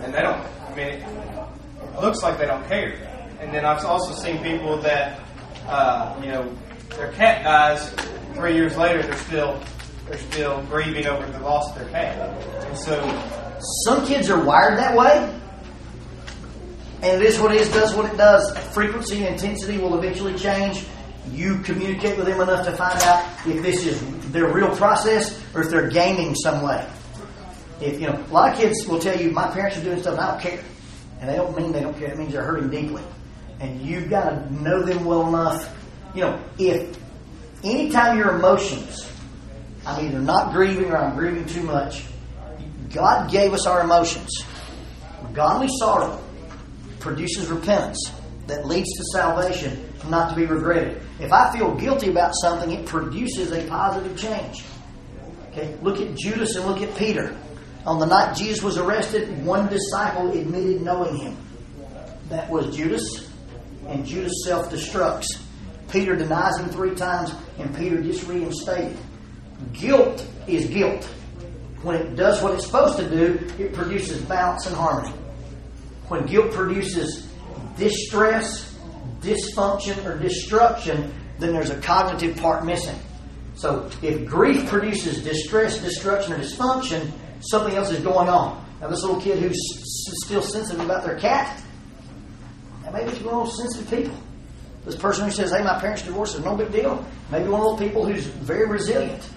and they don't. I mean, it looks like they don't care. And then I've also seen people that uh, you know their cat dies three years later, they're still they're still grieving over the loss of their cat, and so Some kids are wired that way. And it is what it is, does what it does. Frequency and intensity will eventually change. You communicate with them enough to find out if this is their real process or if they're gaming some way. If you know, a lot of kids will tell you, "My parents are doing stuff, and I don't care," and they don't mean they don't care. It means they're hurting deeply, and you've got to know them well enough. You know, if anytime your emotions, I'm either not grieving or I'm grieving too much. God gave us our emotions. Godly sorrow produces repentance that leads to salvation, not to be regretted. If I feel guilty about something, it produces a positive change. Okay, look at Judas and look at Peter. On the night Jesus was arrested, one disciple admitted knowing him. That was Judas, and Judas self destructs. Peter denies him three times, and Peter gets reinstated. Guilt is guilt. When it does what it's supposed to do, it produces balance and harmony. When guilt produces distress, dysfunction, or destruction, then there's a cognitive part missing. So if grief produces distress, destruction, or dysfunction, something else is going on. Now, this little kid who's still sensitive about their cat, maybe it's one of those sensitive people. This person who says, hey, my parents divorced is no big deal. Maybe one of those people who's very resilient.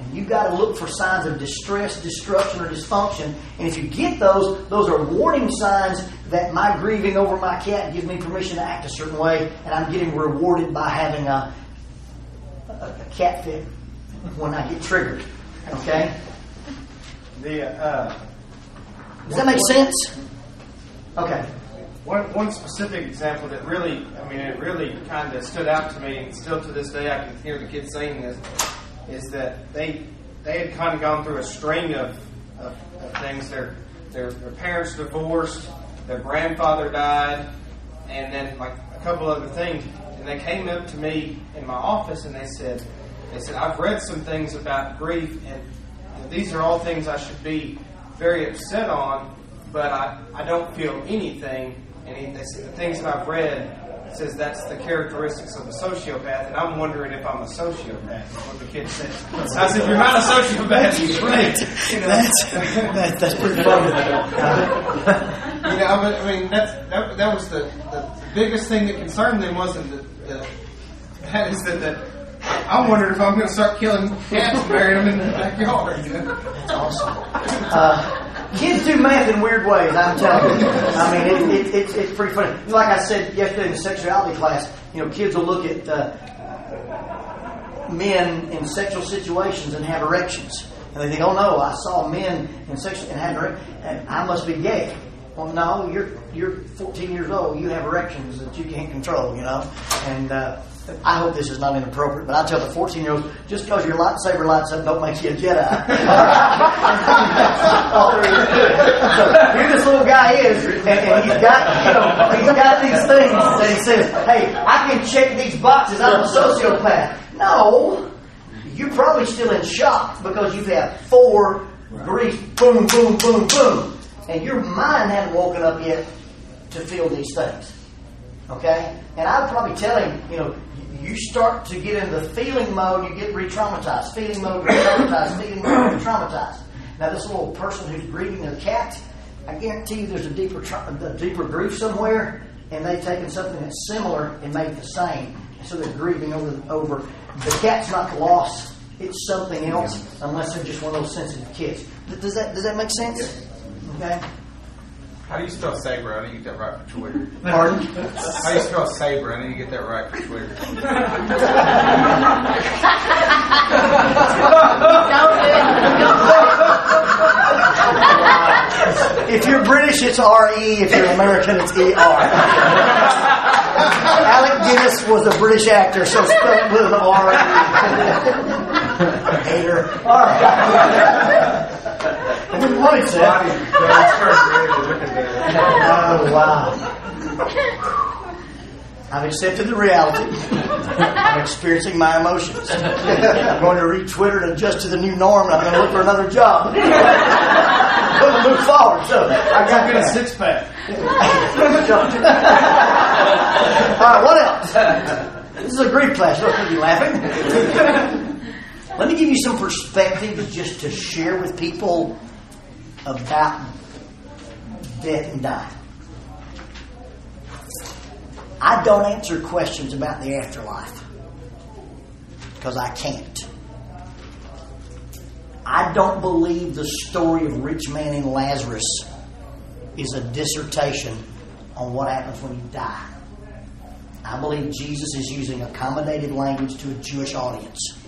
And you've got to look for signs of distress, destruction, or dysfunction. And if you get those, those are warning signs that my grieving over my cat gives me permission to act a certain way, and I'm getting rewarded by having a, a, a cat fit when I get triggered. Okay? the uh, Does that make sense? Okay. One, one specific example that really, I mean, it really kind of stood out to me, and still to this day I can hear the kids saying this, is that they they had kind of gone through a string of, of, of things. Their, their their parents divorced, their grandfather died, and then like a couple other things. And they came up to me in my office and they said, they said, I've read some things about grief, and these are all things I should be very upset on, but I, I don't feel anything. And he, they said, the things that I've read says that's the characteristics of a sociopath, and I'm wondering if I'm a sociopath. Is what the kid said. I said, "You're not a sociopath. You're great." You know, That's, that, that's pretty funny. you know, I mean- I mean, that's that, that was the, the biggest thing that concerned them wasn't the, the that is that the. I wondered if I'm going to start killing cats and burying them in the backyard. You know? That's awesome. Uh, kids do math in weird ways, I'm telling you. I mean, it, it, it's it's pretty funny. Like I said yesterday in the sexuality class, you know, kids will look at uh, men in sexual situations and have erections. And they think, oh no, I saw men in sexual and had erect, and I must be gay. Well, no, you're you're 14 years old. You have erections that you can't control, you know. And uh, I hope this is not inappropriate, but I tell the 14 year olds, just because your lightsaber lights up, don't make you a Jedi. So here this little guy is, and, and he's got you know he's got these things that he says, hey, I can check these boxes. I'm a sociopath. No, you're probably still in shock because you've had four grief, boom, boom, boom, boom, and your mind hadn't woken up yet to feel these things. Okay? And I'd probably tell him, you know, you start to get into the feeling mode, you get re traumatized. Feeling mode, re traumatized. Feeling mode, re traumatized. Now, this little person who's grieving their cat, I guarantee you there's a deeper, tra- a deeper grief somewhere, and they've taken something that's similar and made it the same. So they're grieving over, over the cat's not lost, it's something else, unless they're just one of those sensitive kids. Does that, does that make sense? Okay? How do you spell saber? I didn't get that right for Twitter. Pardon? How do you spell saber? I didn't get that right for Twitter. If you're British, it's R-E. If you're American, it's E-R. Alec Guinness was a British actor, so spell it with an R-E. Hater. All right. I didn't want it said. Oh, wow. I've accepted the reality. I'm experiencing my emotions. I'm going to read Twitter and adjust to the new norm, and I'm going to look for another job. I'm going to move forward. So I got Get a six pack. All right, what else? This is a Greek class. You don't be laughing. Let me give you some perspective just to share with people about death and dying. I don't answer questions about the afterlife because I can't. I don't believe the story of rich man and Lazarus is a dissertation on what happens when you die. I believe Jesus is using accommodated language to a Jewish audience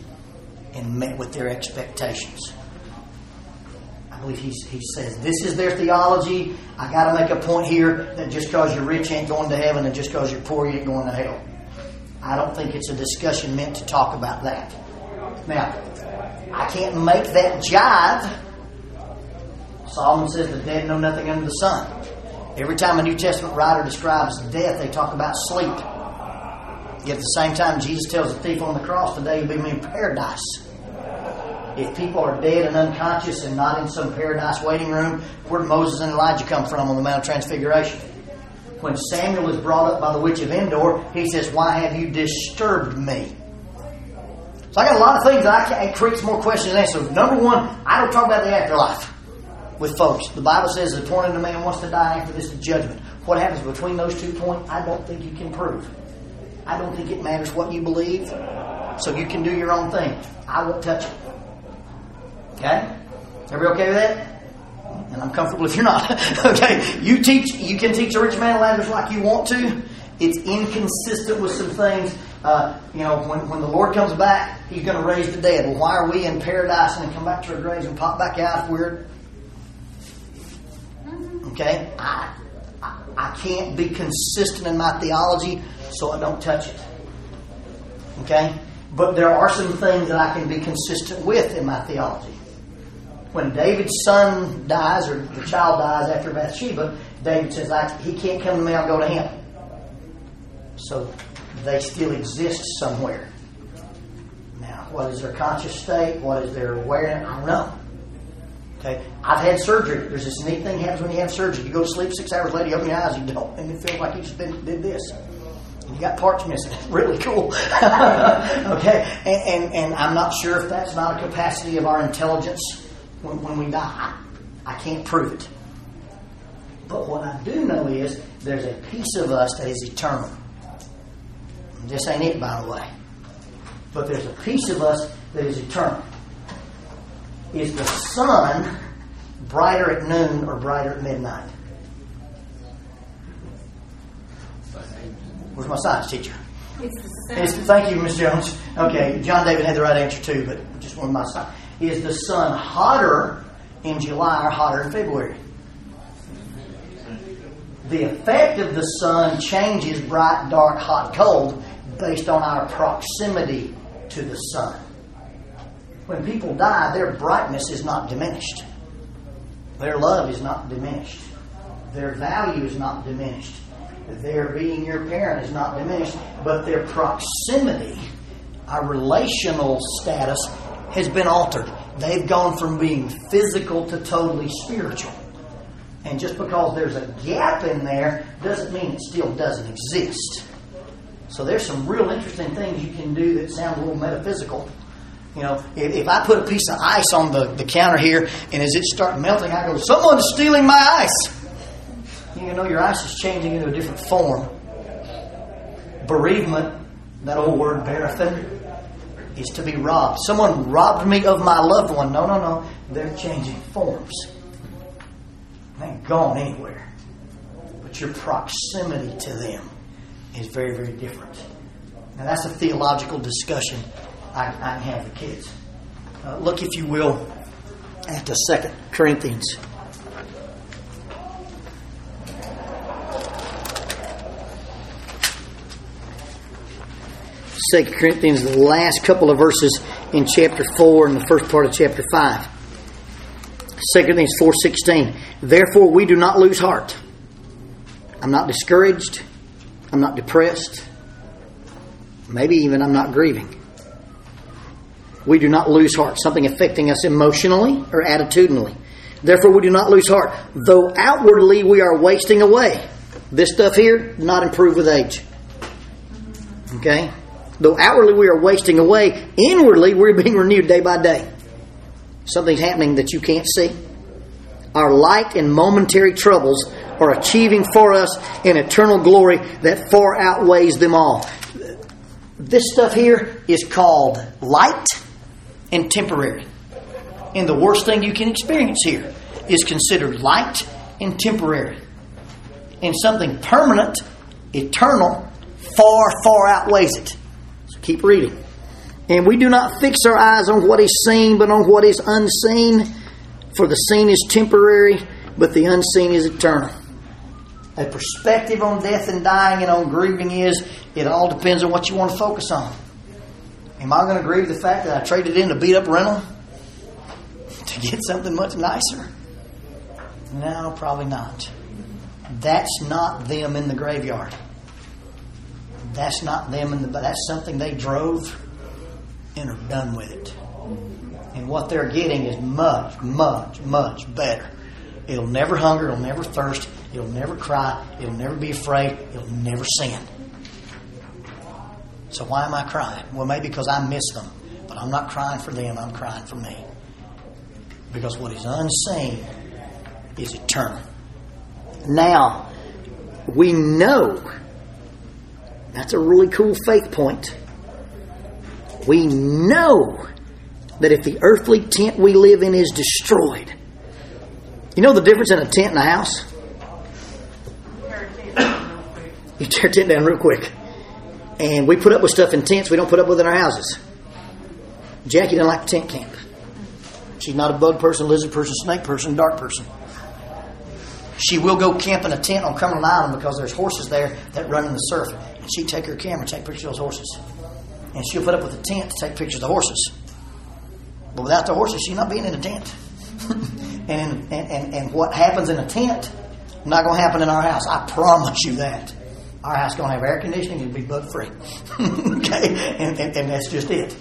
and met with their expectations. I believe he's, he says, This is their theology. I got to make a point here that just because you're rich ain't going to heaven, and just because you're poor you ain't going to hell. I don't think it's a discussion meant to talk about that. Now, I can't make that jive. Solomon says the dead know nothing under the sun. Every time a New Testament writer describes death, they talk about sleep. Yet at the same time, Jesus tells the thief on the cross, today you'll be in paradise. If people are dead and unconscious and not in some paradise waiting room, where did Moses and Elijah come from on the Mount of Transfiguration? When Samuel is brought up by the witch of Endor, he says, Why have you disturbed me? So I got a lot of things that I can, creates more questions than answers. Number one, I don't talk about the afterlife with folks. The Bible says the appointed a man wants to die after this is judgment. What happens between those two points, I don't think you can prove. I don't think it matters what you believe. So you can do your own thing. I won't touch it. Okay? Everybody okay with that? And I'm comfortable if you're not. okay? You teach you can teach a rich man Lazarus like you want to. It's inconsistent with some things. Uh, you know, when, when the Lord comes back, He's going to raise the dead. Well, why are we in paradise and then come back to our graves and pop back out if we're Okay? I, I, I can't be consistent in my theology, so I don't touch it. Okay? But there are some things that I can be consistent with in my theology. When David's son dies, or the child dies after Bathsheba, David says, He can't come to me, I'll go to Him. So they still exist somewhere. Now, what is their conscious state? What is their awareness? I don't know. Okay, I've had surgery. There's this neat thing happens when you have surgery. You go to sleep six hours later, you open your eyes, you don't, and it feels like you just been, did this. You got parts missing. Really cool. okay, and, and, and I'm not sure if that's not a capacity of our intelligence when, when we die. I, can't prove it. But what I do know is there's a piece of us that is eternal. This ain't it, by the way. But there's a piece of us that is eternal. Is the sun brighter at noon or brighter at midnight? Where's my science teacher? It's the It's, thank you, Miss Jones. Okay, John David had the right answer too, but just one of my side. Is the sun hotter in July or hotter in February? The effect of the sun changes bright, dark, hot, cold based on our proximity to the sun. When people die, their brightness is not diminished. Their love is not diminished. Their value is not diminished. Their being your parent is not diminished, but their proximity, our relational status, has been altered. They've gone from being physical to totally spiritual. And just because there's a gap in there doesn't mean it still doesn't exist. So there's some real interesting things you can do that sound a little metaphysical. You know, if, if I put a piece of ice on the, the counter here and as it starts melting, I go, someone's stealing my ice. You know, your ice is changing into a different form. Bereavement, that old word, berethin, is to be robbed. Someone robbed me of my loved one. No, no, no. They're changing forms. They ain't gone anywhere. But your proximity to them is very, very different. Now, that's a theological discussion I, I can have with kids. Uh, look, if you will, at the Second Corinthians. Second Corinthians, the last couple of verses in chapter four and the first part of chapter five. Second Corinthians four sixteen. Therefore, we do not lose heart. I'm not discouraged. I'm not depressed. Maybe even I'm not grieving. We do not lose heart. Something affecting us emotionally or attitudinally. Therefore, we do not lose heart. Though outwardly we are wasting away. This stuff here, not improve with age. Okay? Though outwardly we are wasting away, inwardly we're being renewed day by day. Something's happening that you can't see. Our light and momentary troubles are achieving for us an eternal glory that far outweighs them all. This stuff here is called light and temporary. And the worst thing you can experience here is considered light and temporary. And something permanent, eternal, far, far outweighs it. Keep reading. And we do not fix our eyes on what is seen, but on what is unseen. For the seen is temporary, but the unseen is eternal. A perspective on death and dying and on grieving is it all depends on what you want to focus on. Am I going to grieve the fact that I traded in a beat up rental to get something much nicer? No, probably not. That's not them in the graveyard. That's not them in the. That's something they drove and are done with it. And what they're getting is much, much, much better. It'll never hunger. It'll never thirst. It'll never cry. It'll never be afraid. It'll never sin. So why am I crying? Well, maybe because I miss them. But I'm not crying for them. I'm crying for me. Because what is unseen is eternal. Now, we know that's a really cool faith point. We know that if the earthly tent we live in is destroyed, you know the difference in a tent and a house? You tear a tent down real quick. And we put up with stuff in tents we don't put up with in our houses. Jackie doesn't like tent camp. She's not a bug person, lizard person, snake person, dark person. She will go camp in a tent on Cumberland Island because there's horses there that run in the surf. And she'd take her camera, take pictures of those horses. And she'll put up with a tent to take pictures of the horses. But without the horses, she's not being in a tent. and, and, and, and what happens in a tent Not going to happen in our house. I promise you that. Our house going to have air conditioning and be bug free. okay? And, and, and that's just it.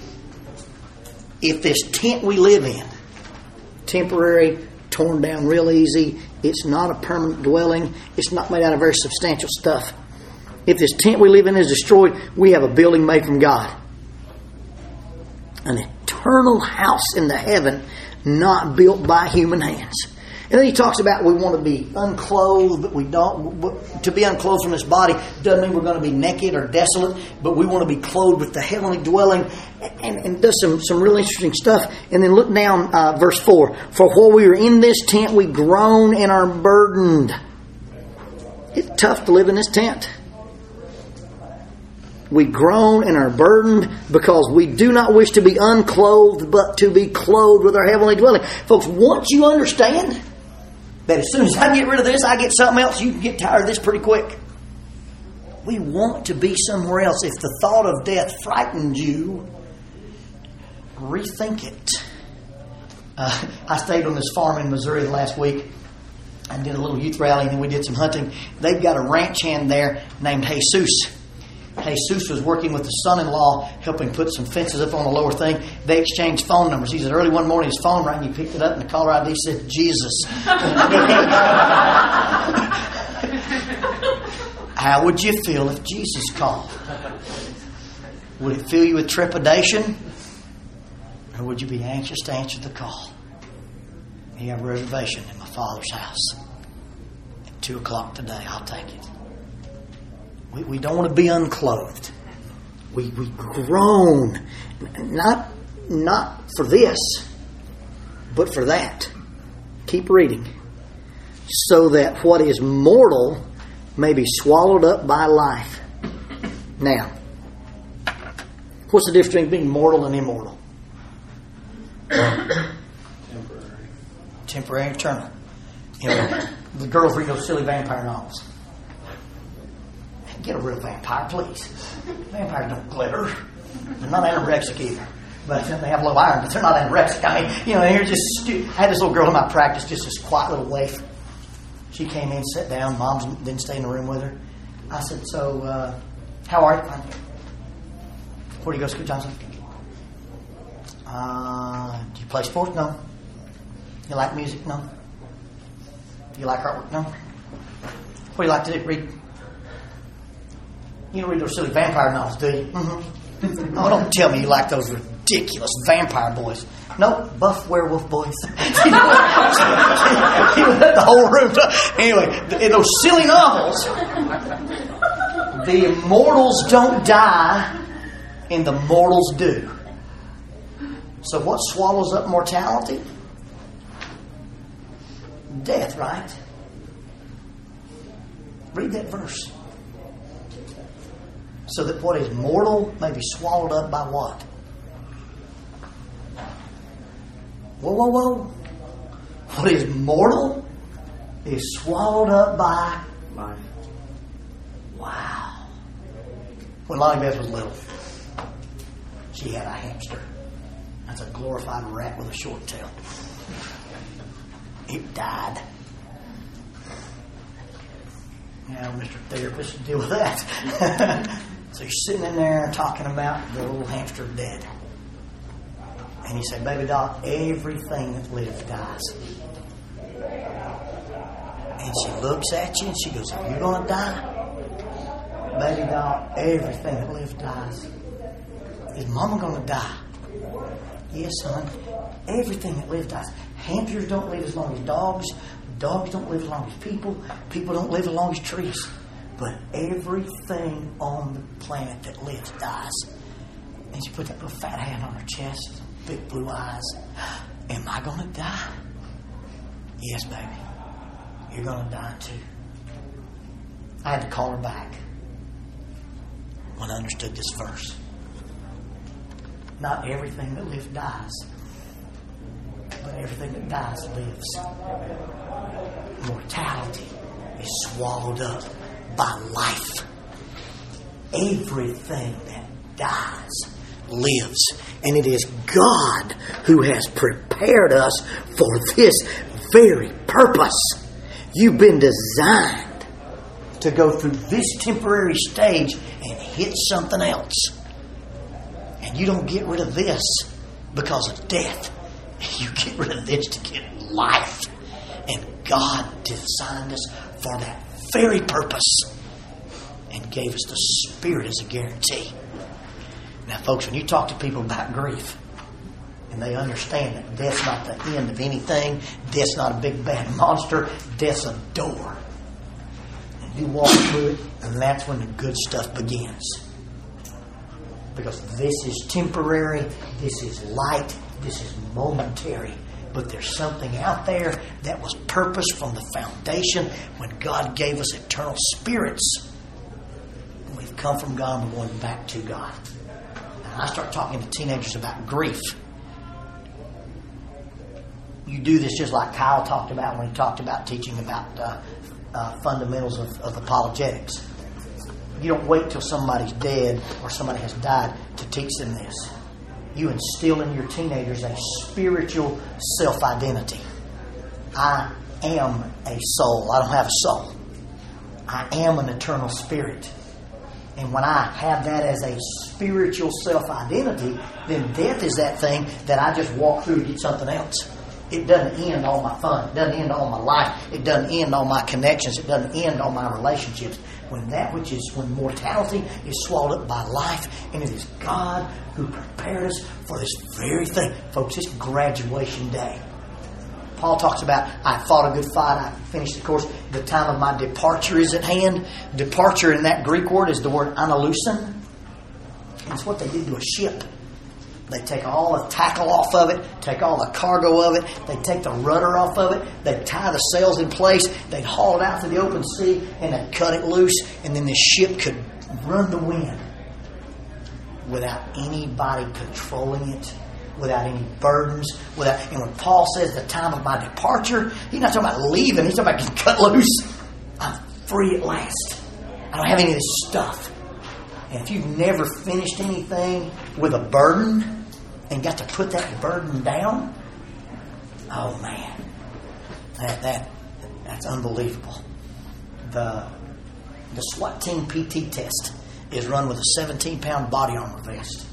If this tent we live in, temporary, torn down real easy, it's not a permanent dwelling, it's not made out of very substantial stuff. If this tent we live in is destroyed, we have a building made from God. An eternal house in the heaven, not built by human hands. And then he talks about we want to be unclothed, but we don't. To be unclothed from this body doesn't mean we're going to be naked or desolate, but we want to be clothed with the heavenly dwelling, and, and does some, some really interesting stuff. And then look down, uh, verse 4 For while we are in this tent, we groan and are burdened. It's tough to live in this tent. We groan and are burdened because we do not wish to be unclothed, but to be clothed with our heavenly dwelling. Folks, once you understand that as soon as I get rid of this, I get something else, you can get tired of this pretty quick. We want to be somewhere else. If the thought of death frightened you, rethink it. Uh, I stayed on this farm in Missouri last week. I did a little youth rally and then we did some hunting. They've got a ranch hand there named Jesus. Jesus was working with the son-in-law, helping put some fences up on the lower thing. They exchanged phone numbers. He said early one morning his phone rang. He picked it up, and the caller ID said Jesus. How would you feel if Jesus called? Would it fill you with trepidation, or would you be anxious to answer the call? You have a reservation in my Father's house at two o'clock today. I'll take it. We, we don't want to be unclothed. We, we groan, not, not for this, but for that. Keep reading. So that what is mortal may be swallowed up by life. Now, what's the difference between being mortal and immortal? Temporary. Temporary, eternal. You know, the girls read those silly vampire novels. Get a real vampire, please. Vampires don't glitter. They're not anorexic either. But they have low iron, but they're not anorexic. I mean, you know, they're just. Stu- I had this little girl in my practice, just this quiet little waif. She came in, sat down. Mom didn't stay in the room with her. I said, "So, uh, how are you?" Where do you go to school, Johnson? Uh, do you play sports? No. You like music? No. Do you like artwork? No. What do you like to do? Read. You don't read those silly vampire novels, do you? Mm-hmm. oh, don't tell me you like those ridiculous vampire boys. No, buff werewolf boys. he the whole room. Anyway, in those silly novels, the immortals don't die, and the mortals do. So, what swallows up mortality? Death, right? Read that verse. So that what is mortal may be swallowed up by what? Whoa, whoa, whoa. What is mortal is swallowed up by Life. Wow. When Lonnie Beth was little, she had a hamster. That's a glorified rat with a short tail. It died. Now, Mr. Therapist deal with that. so you're sitting in there talking about the little hamster dead. And he said, Baby doll, everything that lives dies. And she looks at you and she goes, Are you going to die? Baby doll, everything that lives dies. Is mama going to die? Yes, son. Everything that lives dies. Hamsters don't live as long as dogs. Dogs don't live as long as people. People don't live as long as trees. But everything on the planet that lives dies. And she put that little fat hand on her chest, big blue eyes. Am I going to die? Yes, baby. You're going to die too. I had to call her back when I understood this verse. Not everything that lives dies, but everything that dies lives. Mortality is swallowed up by life. Everything that dies lives. And it is God who has prepared us for this very purpose. You've been designed to go through this temporary stage and hit something else. And you don't get rid of this because of death. You get rid of this to get life. And God designed us for that very purpose and gave us the Spirit as a guarantee. Now, folks, when you talk to people about grief, and they understand that death's not the end of anything, death's not a big bad monster, death's a door. And you walk through it, and that's when the good stuff begins. Because this is temporary, this is light, this is momentary. But there's something out there that was purpose from the foundation when God gave us eternal spirits. We've come from God and we're going back to God. And I start talking to teenagers about grief. You do this just like Kyle talked about when he talked about teaching about uh, uh, fundamentals of, of apologetics. You don't wait till somebody's dead or somebody has died to teach them this. You instill in your teenagers a spiritual self identity. I am a soul. I don't have a soul. I am an eternal spirit. And when I have that as a spiritual self identity, then death is that thing that I just walk through to get something else. It doesn't end all my fun. It doesn't end all my life. It doesn't end all my connections. It doesn't end all my relationships. When that which is, when mortality is swallowed up by life, and it is God who prepared us for this very thing. Folks, it's graduation day. Paul talks about, I fought a good fight, I finished the course, the time of my departure is at hand. Departure in that Greek word is the word analusin. It's what they did to a ship. They take all the tackle off of it, take all the cargo of it, they take the rudder off of it, they tie the sails in place, they haul it out to the open sea, and they cut it loose, and then the ship could run the wind without anybody controlling it, without any burdens, without and when Paul says the time of my departure, he's not talking about leaving, he's talking about getting cut loose. I'm free at last. I don't have any of this stuff. And if you've never finished anything with a burden and got to put that burden down, oh man, that that that's unbelievable. The the SWAT team PT test is run with a 17 pound body armor vest.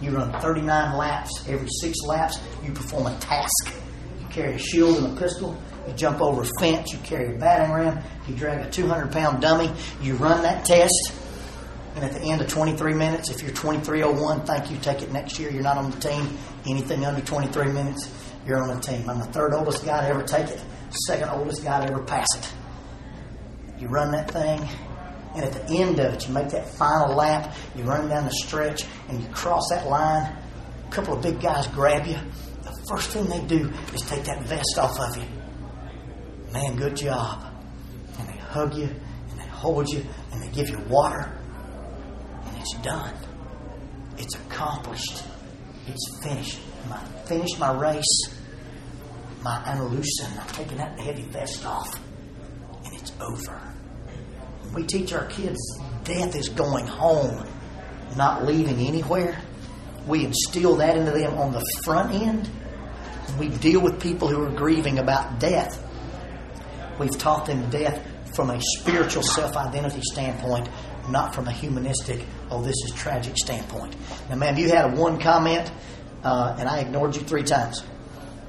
You run 39 laps. Every six laps, you perform a task. You carry a shield and a pistol. You jump over a fence. You carry a batting ram. You drag a 200 pound dummy. You run that test. And at the end of 23 minutes, if you're 2301, thank you, take it next year. You're not on the team. Anything under 23 minutes, you're on the team. I'm the third oldest guy to ever take it, second oldest guy to ever pass it. You run that thing, and at the end of it, you make that final lap, you run down the stretch, and you cross that line. A couple of big guys grab you. The first thing they do is take that vest off of you. Man, good job. And they hug you, and they hold you, and they give you water it's done. It's accomplished. It's finished. I finished my race. My analusin. I've taken that heavy vest off. And it's over. We teach our kids death is going home, not leaving anywhere, we instill that into them on the front end. We deal with people who are grieving about death. We've taught them death from a spiritual self identity standpoint, not from a humanistic, oh, this is tragic standpoint. Now, ma'am, you had a one comment, uh, and I ignored you three times.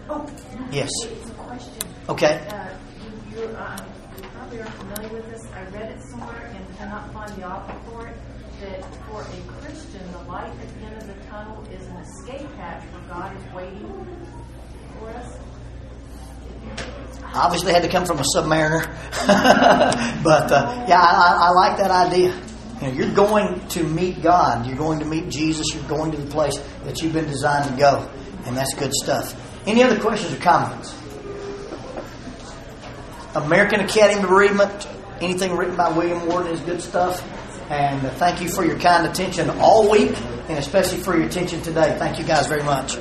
Oh, yes. It's a question. Okay. Uh, you, you, uh, you probably are familiar with this. I read it somewhere and cannot find the author for it. That for a Christian, the light at the end of the tunnel is an escape hatch where God is waiting for us. Obviously, had to come from a submariner, but uh, yeah, I, I, like that idea. You know, you're going to meet God. You're going to meet Jesus. You're going to the place that you've been designed to go, and that's good stuff. Any other questions or comments? American Academy of Bereavement. Anything written by William Warden is good stuff. And thank you for your kind attention all week, and especially for your attention today. Thank you guys very much.